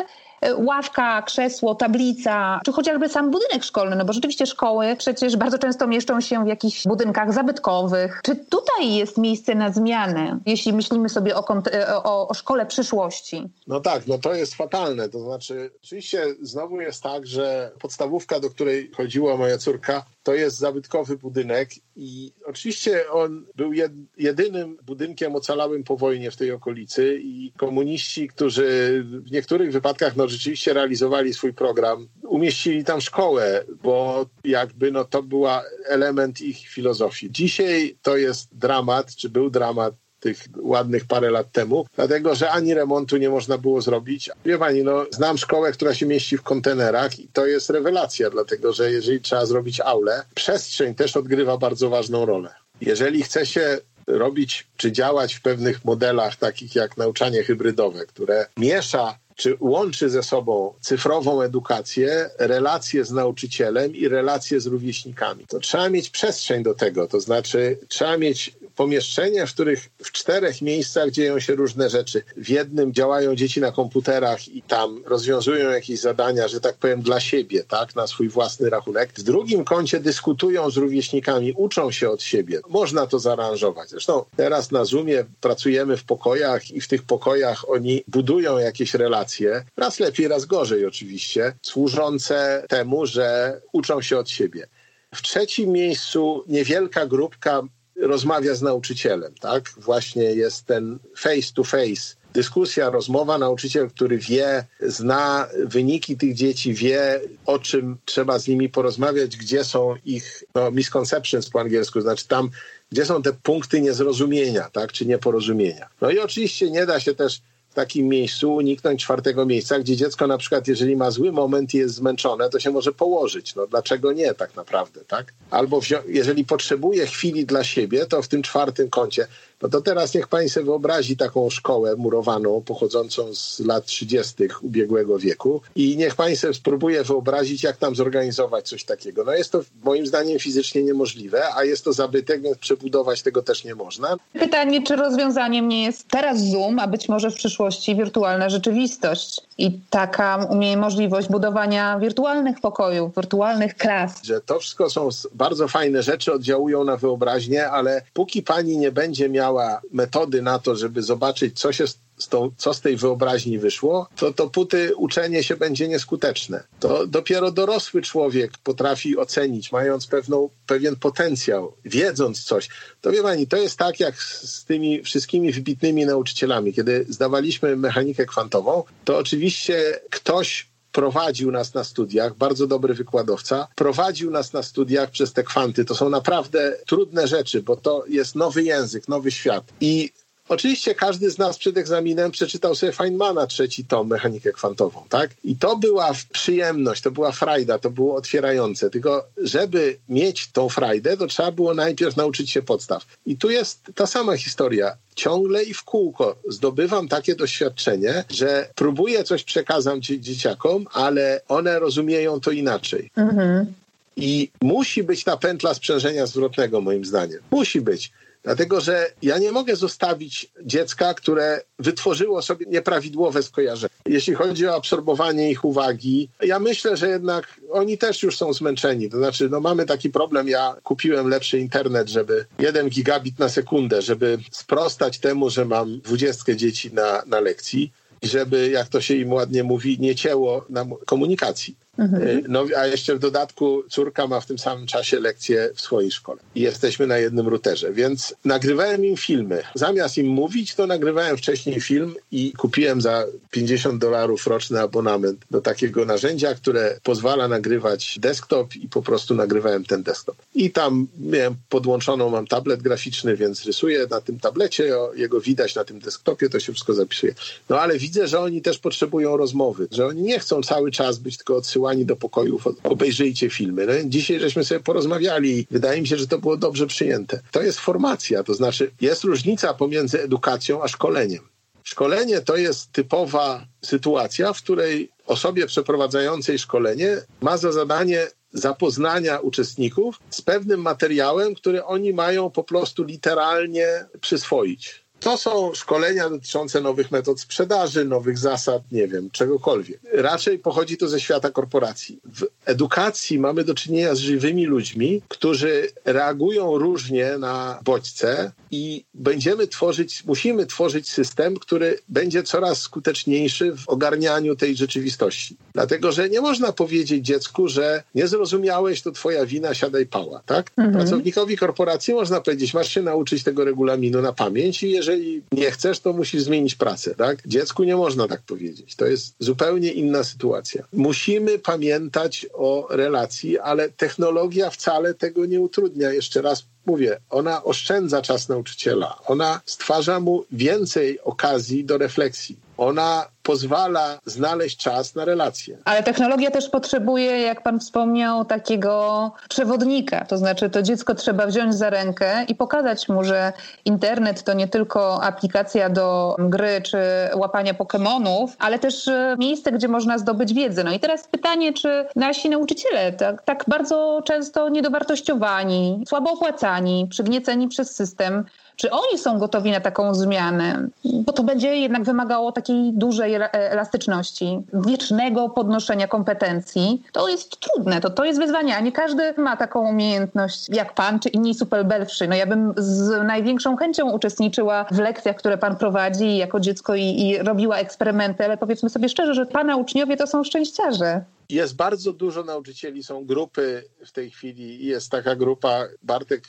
ławka, krzesło, tablica, czy chociażby sam budynek szkolny, no bo rzeczywiście szkoły przecież bardzo często mieszczą się w jakichś budynkach zabytkowych. Czy tutaj jest miejsce na zmianę, jeśli myślimy sobie o, e, o, o szkole przyszłości? No tak, no to jest fatalne. To znaczy, oczywiście znowu jest tak, że podstawówka, do której chodziła moja córka, to jest zabytkowy budynek i oczywiście on był jedynym budynkiem ocalałym po wojnie w tej okolicy i komuniści, którzy w niektórych wypadkach no, rzeczywiście realizowali swój program, umieścili tam szkołę, bo jakby no, to była element ich filozofii. Dzisiaj to jest dramat, czy był dramat tych ładnych parę lat temu, dlatego że ani remontu nie można było zrobić. Wie pani, no, znam szkołę, która się mieści w kontenerach i to jest rewelacja, dlatego że jeżeli trzeba zrobić aulę, przestrzeń też odgrywa bardzo ważną rolę. Jeżeli chce się robić czy działać w pewnych modelach, takich jak nauczanie hybrydowe, które miesza czy łączy ze sobą cyfrową edukację, relacje z nauczycielem i relacje z rówieśnikami. To trzeba mieć przestrzeń do tego, to znaczy trzeba mieć pomieszczenia, w których w czterech miejscach dzieją się różne rzeczy. W jednym działają dzieci na komputerach i tam rozwiązują jakieś zadania, że tak powiem, dla siebie, tak, na swój własny rachunek. W drugim kącie dyskutują z rówieśnikami, uczą się od siebie. Można to zaaranżować. Zresztą teraz na Zoomie pracujemy w pokojach i w tych pokojach oni budują jakieś relacje, raz lepiej, raz gorzej oczywiście, służące temu, że uczą się od siebie. W trzecim miejscu niewielka grupka rozmawia z nauczycielem, tak? Właśnie jest ten face to face dyskusja, rozmowa, nauczyciel, który wie, zna wyniki tych dzieci, wie o czym trzeba z nimi porozmawiać, gdzie są ich no, misconceptions po angielsku, znaczy tam, gdzie są te punkty niezrozumienia, tak, czy nieporozumienia. No i oczywiście nie da się też w takim miejscu uniknąć czwartego miejsca, gdzie dziecko na przykład, jeżeli ma zły moment i jest zmęczone, to się może położyć. No dlaczego nie tak naprawdę, tak? Albo jeżeli potrzebuje chwili dla siebie, to w tym czwartym kącie no to teraz niech pani sobie wyobrazi taką szkołę murowaną pochodzącą z lat 30. ubiegłego wieku i niech pani sobie spróbuje wyobrazić, jak tam zorganizować coś takiego. No jest to moim zdaniem fizycznie niemożliwe, a jest to zabytek, więc przebudować tego też nie można. Pytanie, czy rozwiązaniem nie jest teraz Zoom, a być może w przyszłości wirtualna rzeczywistość i taka możliwość budowania wirtualnych pokojów, wirtualnych klas. Że to wszystko są bardzo fajne rzeczy, oddziałują na wyobraźnię, ale póki pani nie będzie miała metody na to, żeby zobaczyć, co się z tą, co z tej wyobraźni wyszło, to dopóty uczenie się będzie nieskuteczne. To dopiero dorosły człowiek potrafi ocenić, mając pewną, pewien potencjał, wiedząc coś. To wie pani, to jest tak jak z tymi wszystkimi wybitnymi nauczycielami. Kiedy zdawaliśmy mechanikę kwantową, to oczywiście ktoś prowadził nas na studiach, bardzo dobry wykładowca, prowadził nas na studiach przez te kwanty. To są naprawdę trudne rzeczy, bo to jest nowy język, nowy świat. I Oczywiście każdy z nas przed egzaminem przeczytał sobie Feynmana trzeci tom, mechanikę kwantową, tak? I to była przyjemność, to była frajda, to było otwierające. Tylko żeby mieć tą frajdę, to trzeba było najpierw nauczyć się podstaw. I tu jest ta sama historia. Ciągle i w kółko zdobywam takie doświadczenie, że próbuję coś przekazać dzieciakom, ale one rozumieją to inaczej. Mhm. I musi być ta pętla sprzężenia zwrotnego, moim zdaniem. Musi być. Dlatego, że ja nie mogę zostawić dziecka, które wytworzyło sobie nieprawidłowe skojarzenia. Jeśli chodzi o absorbowanie ich uwagi, ja myślę, że jednak oni też już są zmęczeni. To znaczy, no mamy taki problem, ja kupiłem lepszy internet, żeby jeden gigabit na sekundę, żeby sprostać temu, że mam dwudziestkę dzieci na, na lekcji żeby, jak to się im ładnie mówi, nie cięło komunikacji. Mhm. E, no, a jeszcze w dodatku córka ma w tym samym czasie lekcje w swojej szkole. I jesteśmy na jednym routerze, więc nagrywałem im filmy. Zamiast im mówić, to nagrywałem wcześniej film i kupiłem za 50 dolarów roczny abonament do takiego narzędzia, które pozwala nagrywać desktop i po prostu nagrywałem ten desktop. I tam miałem podłączoną, mam tablet graficzny, więc rysuję na tym tablecie, jego widać na tym desktopie, to się wszystko zapisuje. No ale widzę, że oni też potrzebują rozmowy, że oni nie chcą cały czas być tylko odsyłani wysyłani do pokojów, obejrzyjcie filmy. No, dzisiaj żeśmy sobie porozmawiali i wydaje mi się, że to było dobrze przyjęte. To jest formacja, to znaczy jest różnica pomiędzy edukacją a szkoleniem. Szkolenie to jest typowa sytuacja, w której osobie przeprowadzającej szkolenie ma za zadanie zapoznania uczestników z pewnym materiałem, który oni mają po prostu literalnie przyswoić. To są szkolenia dotyczące nowych metod sprzedaży, nowych zasad, nie wiem, czegokolwiek. Raczej pochodzi to ze świata korporacji. W edukacji mamy do czynienia z żywymi ludźmi, którzy reagują różnie na bodźce i będziemy tworzyć, musimy tworzyć system, który będzie coraz skuteczniejszy w ogarnianiu tej rzeczywistości. Dlatego, że nie można powiedzieć dziecku, że nie zrozumiałeś, to twoja wina, siadaj pała, tak? Mhm. Pracownikowi korporacji można powiedzieć, masz się nauczyć tego regulaminu na pamięć i jeżeli nie chcesz, to musisz zmienić pracę, tak? Dziecku nie można tak powiedzieć. To jest zupełnie inna sytuacja. Musimy pamiętać o relacji, ale technologia wcale tego nie utrudnia. Jeszcze raz mówię, ona oszczędza czas nauczyciela, ona stwarza mu więcej okazji do refleksji. Ona pozwala znaleźć czas na relacje. Ale technologia też potrzebuje, jak pan wspomniał, takiego przewodnika. To znaczy, to dziecko trzeba wziąć za rękę i pokazać mu, że internet to nie tylko aplikacja do gry czy łapania Pokemonów, ale też e, miejsce, gdzie można zdobyć wiedzę. No i teraz pytanie, czy nasi nauczyciele, tak, tak bardzo często niedowartościowani, słabo opłacani, przygnieceni przez system, czy oni są gotowi na taką zmianę? Bo to będzie jednak wymagało takiej dużej elastyczności, wiecznego podnoszenia kompetencji. To jest trudne, to, to jest wyzwanie, a nie każdy ma taką umiejętność jak pan czy inni superbelwszy. No ja bym z największą chęcią uczestniczyła w lekcjach, które pan prowadzi jako dziecko i, i robiła eksperymenty, ale powiedzmy sobie szczerze, że pana uczniowie to są szczęściarze. Jest bardzo dużo nauczycieli, są grupy w tej chwili. Jest taka grupa, Bartek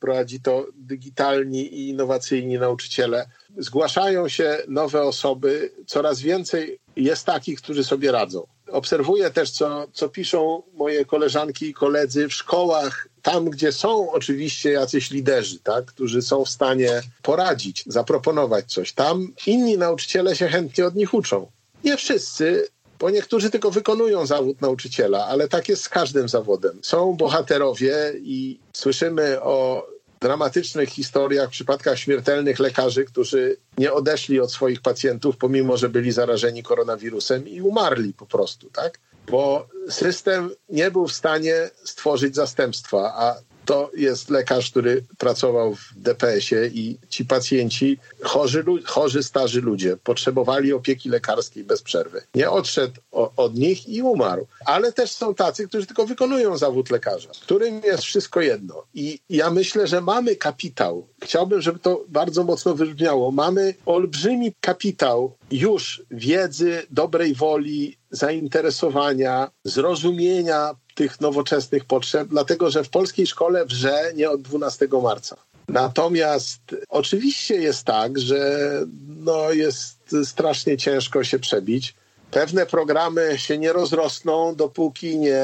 prowadzi to digitalni i innowacyjni nauczyciele. Zgłaszają się nowe osoby, coraz więcej jest takich, którzy sobie radzą. Obserwuję też, co, co piszą moje koleżanki i koledzy w szkołach, tam gdzie są oczywiście jacyś liderzy, tak, którzy są w stanie poradzić, zaproponować coś. Tam inni nauczyciele się chętnie od nich uczą. Nie wszyscy, bo niektórzy tylko wykonują zawód nauczyciela, ale tak jest z każdym zawodem. Są bohaterowie i słyszymy o dramatycznych historiach, przypadkach śmiertelnych lekarzy, którzy nie odeszli od swoich pacjentów, pomimo że byli zarażeni koronawirusem i umarli po prostu, tak? Bo system nie był w stanie stworzyć zastępstwa, a to jest lekarz, który pracował w DPS-ie i ci pacjenci, chorzy, chorzy starzy ludzie, potrzebowali opieki lekarskiej bez przerwy. Nie odszedł od nich i umarł. Ale też są tacy, którzy tylko wykonują zawód lekarza, którym jest wszystko jedno. I ja myślę, że mamy kapitał. Chciałbym, żeby to bardzo mocno wybrzmiało. Mamy olbrzymi kapitał już wiedzy, dobrej woli, zainteresowania, zrozumienia tych nowoczesnych potrzeb, dlatego że w polskiej szkole wrze nie od 12 marca. Natomiast oczywiście jest tak, że no jest strasznie ciężko się przebić. Pewne programy się nie rozrosną, dopóki nie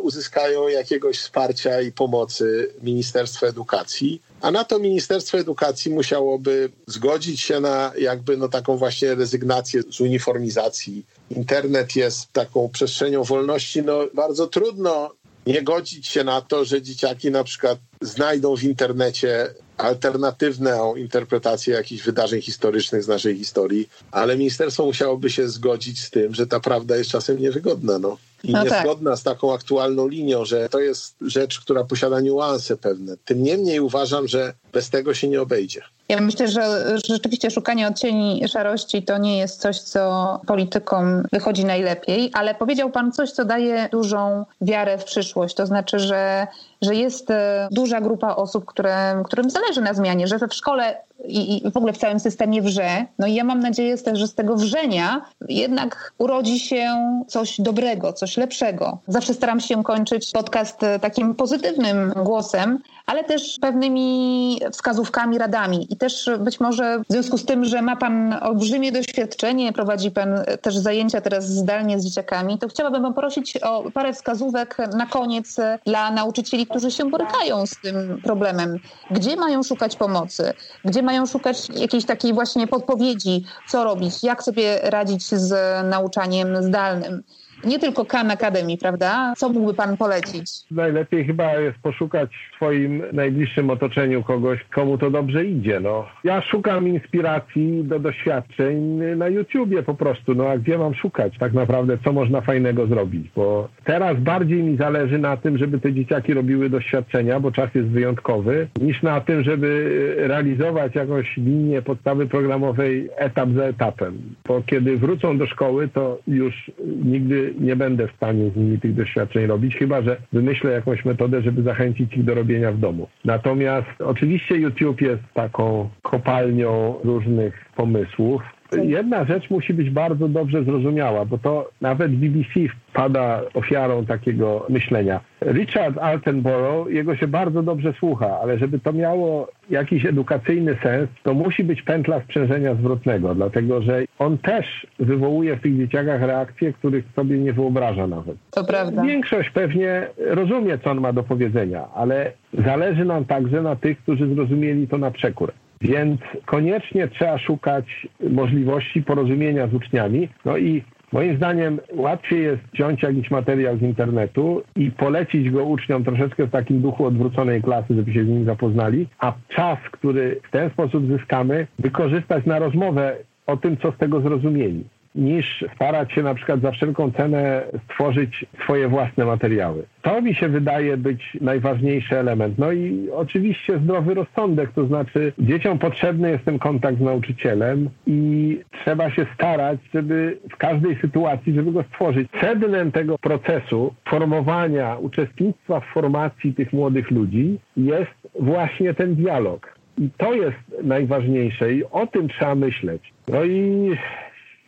uzyskają jakiegoś wsparcia i pomocy Ministerstwa Edukacji. A na to Ministerstwo Edukacji musiałoby zgodzić się na jakby no taką właśnie rezygnację z uniformizacji. Internet jest taką przestrzenią wolności. No bardzo trudno nie godzić się na to, że dzieciaki na przykład znajdą w internecie alternatywną interpretację jakichś wydarzeń historycznych z naszej historii, ale ministerstwo musiałoby się zgodzić z tym, że ta prawda jest czasem niewygodna. No. I no niezgodna tak. z taką aktualną linią, że to jest rzecz, która posiada niuanse pewne. Tym niemniej uważam, że bez tego się nie obejdzie. Ja myślę, że rzeczywiście szukanie odcieni szarości to nie jest coś, co politykom wychodzi najlepiej, ale powiedział Pan coś, co daje dużą wiarę w przyszłość. To znaczy, że, że jest e, duża grupa osób, które, którym zależy na zmianie, że w szkole i, i w ogóle w całym systemie wrze. No i ja mam nadzieję też, że z tego wrzenia jednak urodzi się coś dobrego, coś lepszego. Zawsze staram się kończyć podcast e, takim pozytywnym głosem, ale też pewnymi wskazówkami, radami. I też być może w związku z tym, że ma Pan olbrzymie doświadczenie, prowadzi Pan też zajęcia teraz zdalnie z dzieciakami, to chciałabym Pan o parę wskazówek na koniec dla nauczycieli, którzy się borykają z tym problemem. Gdzie mają szukać pomocy? Gdzie mają szukać jakiejś takiej właśnie podpowiedzi, co robić, jak sobie radzić z nauczaniem zdalnym? Nie tylko Khan Academy, prawda? Co mógłby pan polecić? Najlepiej chyba jest poszukać swoim najbliższym otoczeniu kogoś, komu to dobrze idzie. No. Ja szukam inspiracji do doświadczeń na YouTubie po prostu. No a gdzie mam szukać tak naprawdę, co można fajnego zrobić? Bo teraz bardziej mi zależy na tym, żeby te dzieciaki robiły doświadczenia, bo czas jest wyjątkowy, niż na tym, żeby realizować jakąś linię podstawy programowej etap za etapem. Bo kiedy wrócą do szkoły, to już nigdy nie będę w stanie z nimi tych doświadczeń robić, chyba że wymyślę jakąś metodę, żeby zachęcić ich do robienia w domu. Natomiast oczywiście YouTube jest taką kopalnią różnych pomysłów. Jedna rzecz musi być bardzo dobrze zrozumiała, bo to nawet BBC pada ofiarą takiego myślenia. Richard Altenborough, jego się bardzo dobrze słucha, ale żeby to miało jakiś edukacyjny sens, to musi być pętla sprzężenia zwrotnego, dlatego że on też wywołuje w tych dzieciakach reakcje, których sobie nie wyobraża nawet. To prawda. Większość pewnie rozumie, co on ma do powiedzenia, ale zależy nam także na tych, którzy zrozumieli to na przekór. Więc koniecznie trzeba szukać możliwości porozumienia z uczniami. No i Moim zdaniem łatwiej jest wziąć jakiś materiał z internetu i polecić go uczniom troszeczkę w takim duchu odwróconej klasy, żeby się z nim zapoznali, a czas, który w ten sposób zyskamy, wykorzystać na rozmowę o tym, co z tego zrozumieli niż starać się na przykład za wszelką cenę stworzyć swoje własne materiały. To mi się wydaje być najważniejszy element. No i oczywiście zdrowy rozsądek, to znaczy dzieciom potrzebny jest ten kontakt z nauczycielem i trzeba się starać, żeby w każdej sytuacji, żeby go stworzyć. Sednem tego procesu formowania, uczestnictwa w formacji tych młodych ludzi jest właśnie ten dialog. I to jest najważniejsze i o tym trzeba myśleć. No i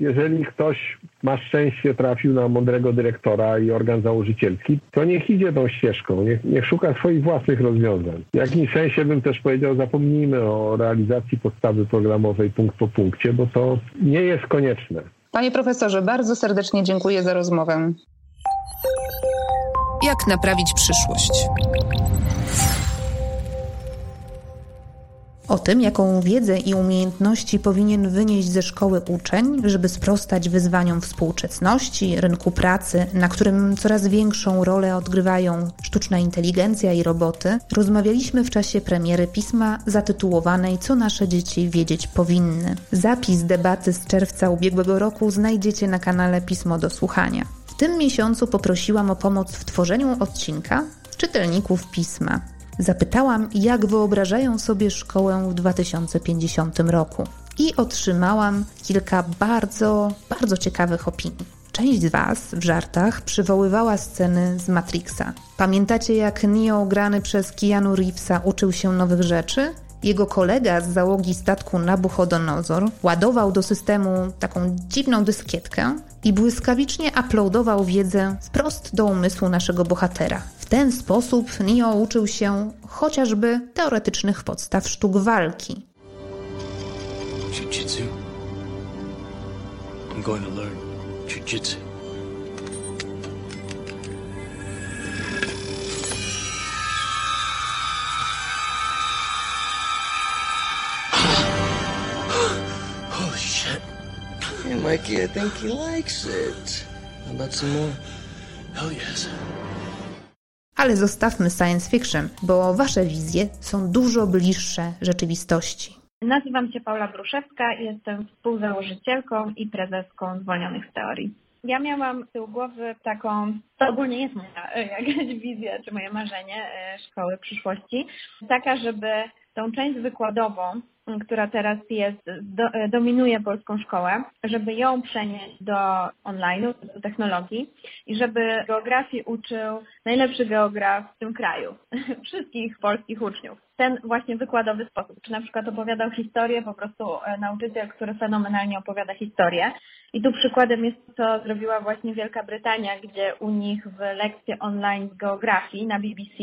jeżeli ktoś ma szczęście, trafił na mądrego dyrektora i organ założycielski, to niech idzie tą ścieżką, niech, niech szuka swoich własnych rozwiązań. W jakimś sensie bym też powiedział, zapomnijmy o realizacji podstawy programowej punkt po punkcie, bo to nie jest konieczne. Panie profesorze, bardzo serdecznie dziękuję za rozmowę. Jak naprawić przyszłość? O tym, jaką wiedzę i umiejętności powinien wynieść ze szkoły uczeń, żeby sprostać wyzwaniom współczesności, rynku pracy, na którym coraz większą rolę odgrywają sztuczna inteligencja i roboty, rozmawialiśmy w czasie premiery pisma zatytułowanej Co nasze dzieci wiedzieć powinny. Zapis debaty z czerwca ubiegłego roku znajdziecie na kanale Pismo do Słuchania. W tym miesiącu poprosiłam o pomoc w tworzeniu odcinka czytelników pisma. Zapytałam, jak wyobrażają sobie szkołę w 2050 roku i otrzymałam kilka bardzo, bardzo ciekawych opinii. Część z Was w żartach przywoływała sceny z Matrixa. Pamiętacie, jak Neo grany przez Keanu Reevesa uczył się nowych rzeczy? Jego kolega z załogi statku Nabuchodonozor ładował do systemu taką dziwną dyskietkę i błyskawicznie uploadował wiedzę wprost do umysłu naszego bohatera. W ten sposób Neo uczył się chociażby teoretycznych podstaw sztuk walki. Jiu-jitsu. I'm going to learn jiu-jitsu. Mikey, I think he likes it. How about some more? Hell yes. Ale zostawmy science fiction, bo wasze wizje są dużo bliższe rzeczywistości. Nazywam się Paula Bruszewska, jestem współzałożycielką i prezeską Zwolnionych z Teorii. Ja miałam z tyłu głowy taką, to ogólnie jest moja e, jakaś wizja czy moje marzenie e, szkoły przyszłości, taka, żeby tą część wykładową która teraz jest, do, dominuje polską szkołę, żeby ją przenieść do online'u, do technologii i żeby geografii uczył najlepszy geograf w tym kraju, wszystkich polskich uczniów. Ten właśnie wykładowy sposób, czy na przykład opowiadał historię, po prostu e, nauczyciel, który fenomenalnie opowiada historię. I tu przykładem jest to, co zrobiła właśnie Wielka Brytania, gdzie u nich w lekcje online z geografii na BBC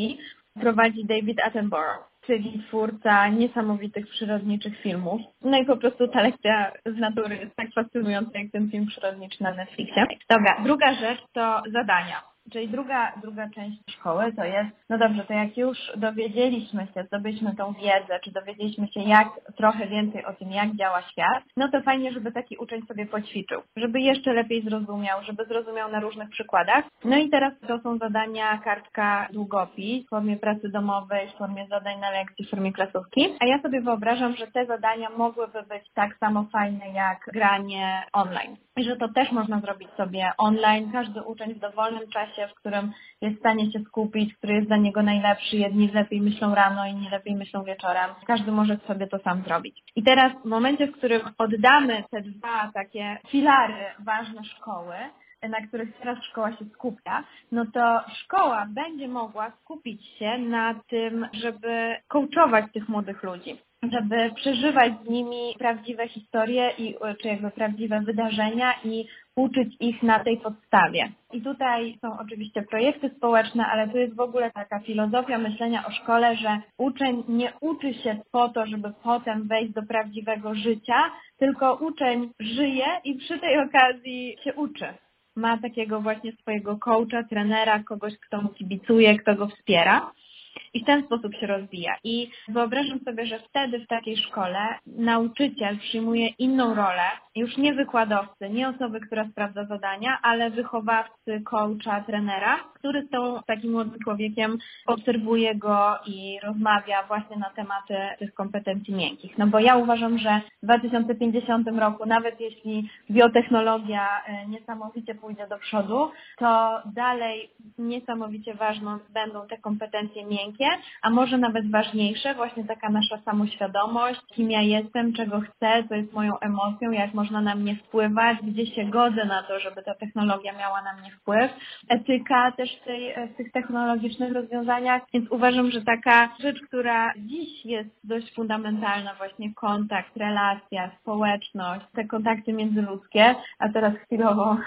prowadzi David Attenborough czyli twórca niesamowitych przyrodniczych filmów. No i po prostu ta lekcja z natury jest tak fascynująca jak ten film przyrodniczy na Netflixie. Dobra, druga rzecz to zadania. Czyli druga, druga część szkoły to jest, no dobrze, to jak już dowiedzieliśmy się, zdobyliśmy tą wiedzę, czy dowiedzieliśmy się jak trochę więcej o tym, jak działa świat, no to fajnie, żeby taki uczeń sobie poćwiczył, żeby jeszcze lepiej zrozumiał, żeby zrozumiał na różnych przykładach. No i teraz to są zadania kartka długopis w formie pracy domowej, w formie zadań na lekcji, w formie klasówki. A ja sobie wyobrażam, że te zadania mogłyby być tak samo fajne jak granie online. I że to też można zrobić sobie online. Każdy uczeń w dowolnym czasie, w którym jest w stanie się skupić, który jest dla niego najlepszy. Jedni lepiej myślą rano, inni lepiej myślą wieczorem. Każdy może sobie to sam zrobić. I teraz w momencie, w którym oddamy te dwa takie filary ważne szkoły, na których teraz szkoła się skupia, no to szkoła będzie mogła skupić się na tym, żeby coachować tych młodych ludzi żeby przeżywać z nimi prawdziwe historie i, czy jakby prawdziwe wydarzenia i uczyć ich na tej podstawie. I tutaj są oczywiście projekty społeczne, ale to jest w ogóle taka filozofia myślenia o szkole, że uczeń nie uczy się po to, żeby potem wejść do prawdziwego życia, tylko uczeń żyje i przy tej okazji się uczy ma takiego właśnie swojego coacha, trenera, kogoś, kto mu kibicuje, kto go wspiera i w ten sposób się rozwija. I wyobrażam sobie, że wtedy w takiej szkole nauczyciel przyjmuje inną rolę, już nie wykładowcy, nie osoby, która sprawdza zadania, ale wychowawcy, coacha, trenera, który z tą takim młodym człowiekiem obserwuje go i rozmawia właśnie na tematy tych kompetencji miękkich. No bo ja uważam, że w 2050 roku, nawet jeśli biotechnologia e, niesamowicie pójdzie do przodu, to dalej niesamowicie ważną będą te kompetencje miękkie, a może nawet ważniejsze, właśnie taka nasza samoświadomość, kim ja jestem, czego chcę, co jest moją emocją, jak można na mnie wpływać, gdzie się godzę na to, żeby ta technologia miała na mnie wpływ, etyka też w, tej, w tych technologicznych rozwiązaniach, więc uważam, że taka rzecz, która dziś jest dość fundamentalna, właśnie kontakt, relacja, społeczność, te kontakty międzyludzkie, a teraz chwilowo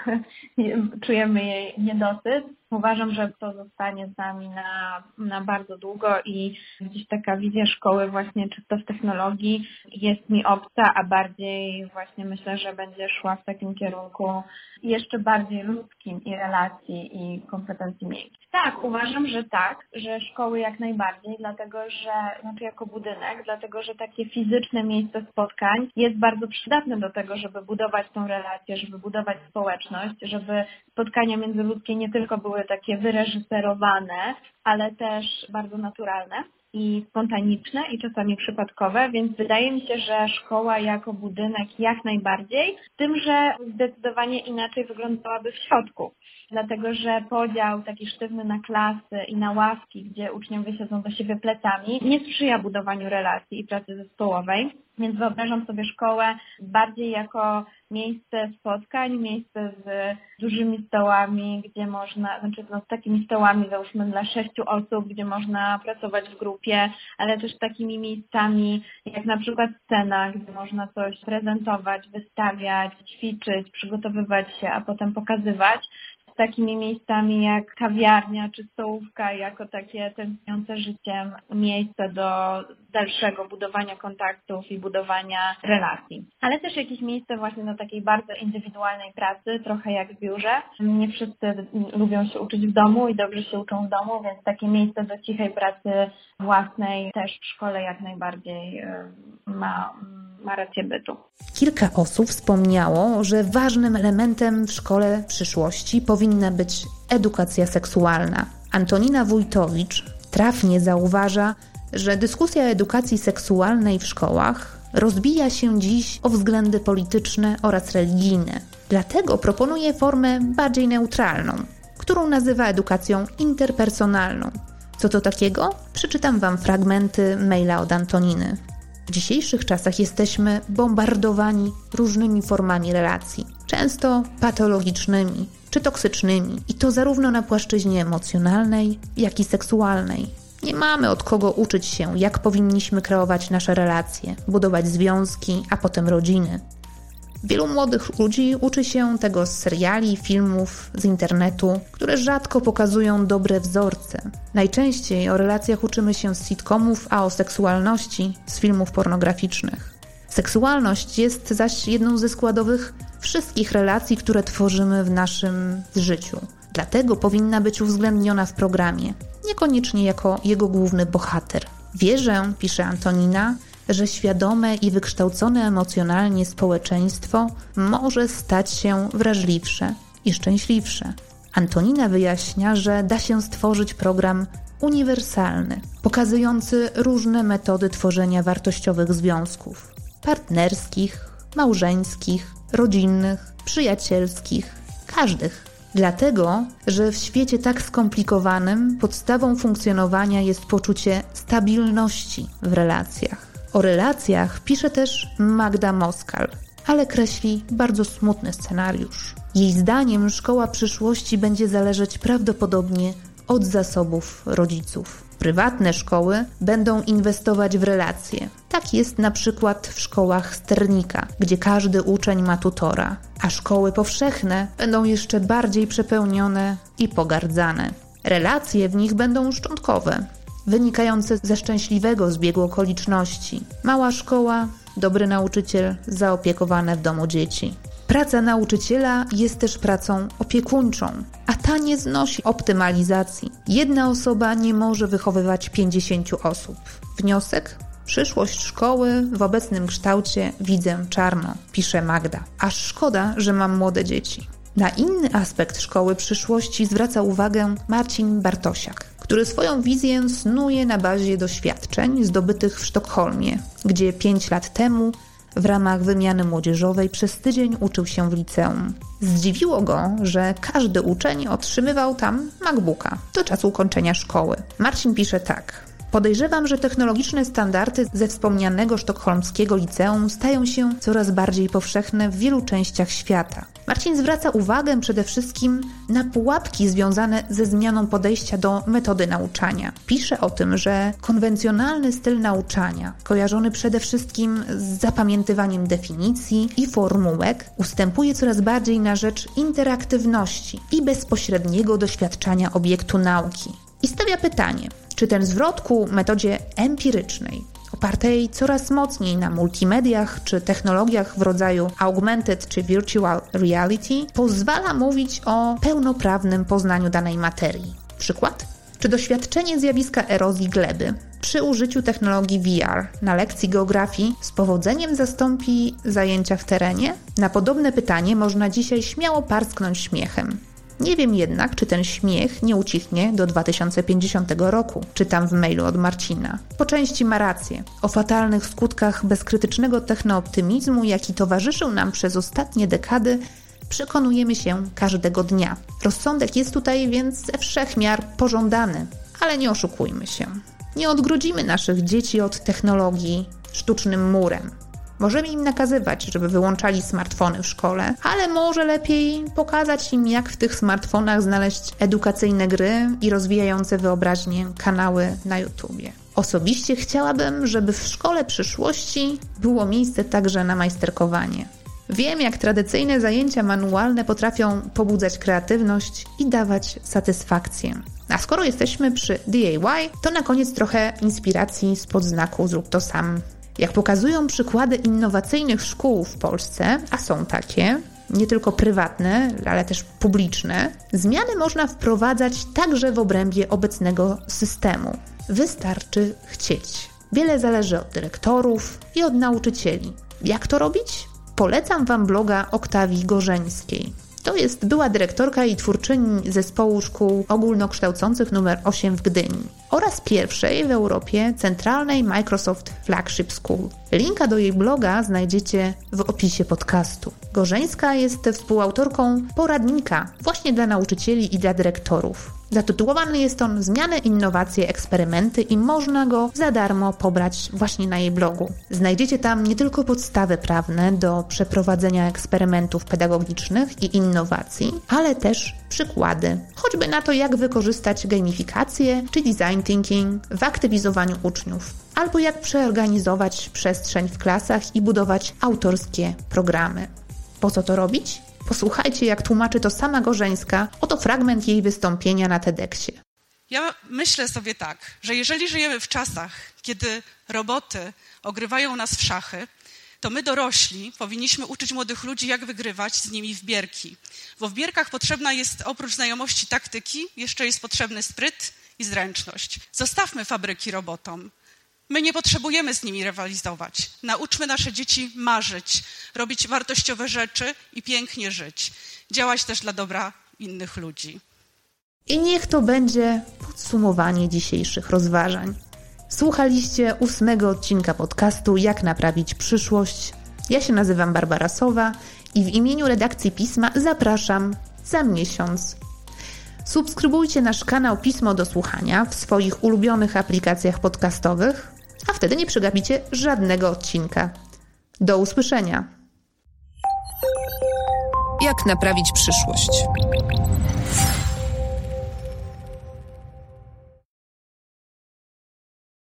czujemy jej niedosyt, Uważam, że to zostanie z nami na, na bardzo długo i gdzieś taka wizja szkoły właśnie czysto w technologii jest mi obca, a bardziej właśnie myślę, że będzie szła w takim kierunku jeszcze bardziej ludzkim i relacji i kompetencji miejskich. Tak, uważam, że tak, że szkoły jak najbardziej, dlatego że, znaczy jako budynek, dlatego że takie fizyczne miejsce spotkań jest bardzo przydatne do tego, żeby budować tą relację, żeby budować społeczność, żeby spotkania międzyludzkie nie tylko były takie wyreżyserowane, ale też bardzo naturalne i spontaniczne i czasami przypadkowe, więc wydaje mi się, że szkoła jako budynek jak najbardziej, tym, że zdecydowanie inaczej wyglądałaby w środku. Dlatego, że podział taki sztywny na klasy i na ławki, gdzie uczniowie siedzą do siebie plecami, nie sprzyja budowaniu relacji i pracy zespołowej. Więc wyobrażam sobie szkołę bardziej jako miejsce spotkań, miejsce z dużymi stołami, gdzie można, znaczy no, z takimi stołami załóżmy dla sześciu osób, gdzie można pracować w grupie, ale też takimi miejscami jak na przykład scena, gdzie można coś prezentować, wystawiać, ćwiczyć, przygotowywać się, a potem pokazywać. Takimi miejscami jak kawiarnia czy stołówka, jako takie tętniące życiem miejsce do dalszego budowania kontaktów i budowania relacji. Ale też jakieś miejsce właśnie do takiej bardzo indywidualnej pracy, trochę jak w biurze. Nie wszyscy lubią się uczyć w domu i dobrze się uczą w domu, więc takie miejsce do cichej pracy własnej też w szkole jak najbardziej y, ma ma rację bytu. Kilka osób wspomniało, że ważnym elementem w szkole przyszłości powinna być edukacja seksualna. Antonina Wójtowicz trafnie zauważa, że dyskusja o edukacji seksualnej w szkołach rozbija się dziś o względy polityczne oraz religijne. Dlatego proponuje formę bardziej neutralną, którą nazywa edukacją interpersonalną. Co to takiego? Przeczytam Wam fragmenty maila od Antoniny. W dzisiejszych czasach jesteśmy bombardowani różnymi formami relacji, często patologicznymi czy toksycznymi, i to zarówno na płaszczyźnie emocjonalnej, jak i seksualnej. Nie mamy od kogo uczyć się, jak powinniśmy kreować nasze relacje, budować związki, a potem rodziny. Wielu młodych ludzi uczy się tego z seriali, filmów, z internetu, które rzadko pokazują dobre wzorce. Najczęściej o relacjach uczymy się z sitcomów, a o seksualności z filmów pornograficznych. Seksualność jest zaś jedną ze składowych wszystkich relacji, które tworzymy w naszym życiu. Dlatego powinna być uwzględniona w programie, niekoniecznie jako jego główny bohater. Wierzę, pisze Antonina, że świadome i wykształcone emocjonalnie społeczeństwo może stać się wrażliwsze i szczęśliwsze. Antonina wyjaśnia, że da się stworzyć program uniwersalny, pokazujący różne metody tworzenia wartościowych związków partnerskich, małżeńskich, rodzinnych, przyjacielskich, każdych. Dlatego, że w świecie tak skomplikowanym podstawą funkcjonowania jest poczucie stabilności w relacjach. O relacjach pisze też Magda Moskal, ale kreśli bardzo smutny scenariusz. Jej zdaniem szkoła przyszłości będzie zależeć prawdopodobnie od zasobów rodziców. Prywatne szkoły będą inwestować w relacje. Tak jest na przykład w szkołach sternika, gdzie każdy uczeń ma tutora, a szkoły powszechne będą jeszcze bardziej przepełnione i pogardzane. Relacje w nich będą szczątkowe, wynikające ze szczęśliwego zbiegu okoliczności. Mała szkoła, dobry nauczyciel, zaopiekowane w domu dzieci. Praca nauczyciela jest też pracą opiekuńczą, a ta nie znosi optymalizacji. Jedna osoba nie może wychowywać 50 osób. Wniosek? Przyszłość szkoły w obecnym kształcie widzę czarno, pisze Magda. Aż szkoda, że mam młode dzieci. Na inny aspekt szkoły przyszłości zwraca uwagę Marcin Bartosiak, który swoją wizję snuje na bazie doświadczeń zdobytych w Sztokholmie, gdzie 5 lat temu w ramach wymiany młodzieżowej przez tydzień uczył się w liceum. Zdziwiło go, że każdy uczeń otrzymywał tam MacBooka do czasu ukończenia szkoły. Marcin pisze tak. Podejrzewam, że technologiczne standardy ze wspomnianego sztokholmskiego liceum stają się coraz bardziej powszechne w wielu częściach świata. Marcin zwraca uwagę przede wszystkim na pułapki związane ze zmianą podejścia do metody nauczania. Pisze o tym, że konwencjonalny styl nauczania, kojarzony przede wszystkim z zapamiętywaniem definicji i formułek, ustępuje coraz bardziej na rzecz interaktywności i bezpośredniego doświadczania obiektu nauki. I stawia pytanie, czy ten zwrot ku metodzie empirycznej, opartej coraz mocniej na multimediach czy technologiach w rodzaju augmented czy virtual reality, pozwala mówić o pełnoprawnym poznaniu danej materii. Przykład? Czy doświadczenie zjawiska erozji gleby przy użyciu technologii VR na lekcji geografii z powodzeniem zastąpi zajęcia w terenie? Na podobne pytanie można dzisiaj śmiało parsknąć śmiechem. Nie wiem jednak, czy ten śmiech nie ucichnie do 2050 roku, czytam w mailu od Marcina. Po części ma rację. O fatalnych skutkach bezkrytycznego technooptymizmu, jaki towarzyszył nam przez ostatnie dekady, przekonujemy się każdego dnia. Rozsądek jest tutaj więc ze wszech miar pożądany, ale nie oszukujmy się. Nie odgrodzimy naszych dzieci od technologii sztucznym murem. Możemy im nakazywać, żeby wyłączali smartfony w szkole, ale może lepiej pokazać im, jak w tych smartfonach znaleźć edukacyjne gry i rozwijające wyobraźnię kanały na YouTubie. Osobiście chciałabym, żeby w szkole przyszłości było miejsce także na majsterkowanie. Wiem, jak tradycyjne zajęcia manualne potrafią pobudzać kreatywność i dawać satysfakcję. A skoro jesteśmy przy DIY, to na koniec trochę inspiracji spod znaku Zrób to sam jak pokazują przykłady innowacyjnych szkół w Polsce, a są takie, nie tylko prywatne, ale też publiczne, zmiany można wprowadzać także w obrębie obecnego systemu. Wystarczy chcieć. Wiele zależy od dyrektorów i od nauczycieli. Jak to robić? Polecam Wam bloga Oktawii Gorzeńskiej. To jest była dyrektorka i twórczyni zespołu szkół ogólnokształcących nr 8 w Gdyni oraz pierwszej w Europie centralnej Microsoft Flagship School. Linka do jej bloga znajdziecie w opisie podcastu. Gorzeńska jest współautorką poradnika właśnie dla nauczycieli i dla dyrektorów. Zatytułowany jest on Zmiany, innowacje, eksperymenty i można go za darmo pobrać właśnie na jej blogu. Znajdziecie tam nie tylko podstawy prawne do przeprowadzenia eksperymentów pedagogicznych i innowacji, ale też przykłady, choćby na to, jak wykorzystać gamifikację czy design thinking w aktywizowaniu uczniów, albo jak przeorganizować przestrzeń w klasach i budować autorskie programy. Po co to robić? Posłuchajcie, jak tłumaczy to sama Gorzeńska. Oto fragment jej wystąpienia na TEDxie. Ja myślę sobie tak, że jeżeli żyjemy w czasach, kiedy roboty ogrywają nas w szachy, to my dorośli powinniśmy uczyć młodych ludzi, jak wygrywać z nimi w bierki. Bo w bierkach potrzebna jest oprócz znajomości taktyki, jeszcze jest potrzebny spryt i zręczność. Zostawmy fabryki robotom. My nie potrzebujemy z nimi rywalizować. Nauczmy nasze dzieci marzyć, robić wartościowe rzeczy i pięknie żyć. Działać też dla dobra innych ludzi. I niech to będzie podsumowanie dzisiejszych rozważań. Słuchaliście ósmego odcinka podcastu Jak naprawić przyszłość. Ja się nazywam Barbara Sowa i w imieniu redakcji pisma zapraszam za miesiąc. Subskrybujcie nasz kanał Pismo do Słuchania w swoich ulubionych aplikacjach podcastowych, a wtedy nie przegapicie żadnego odcinka. Do usłyszenia. Jak naprawić przyszłość?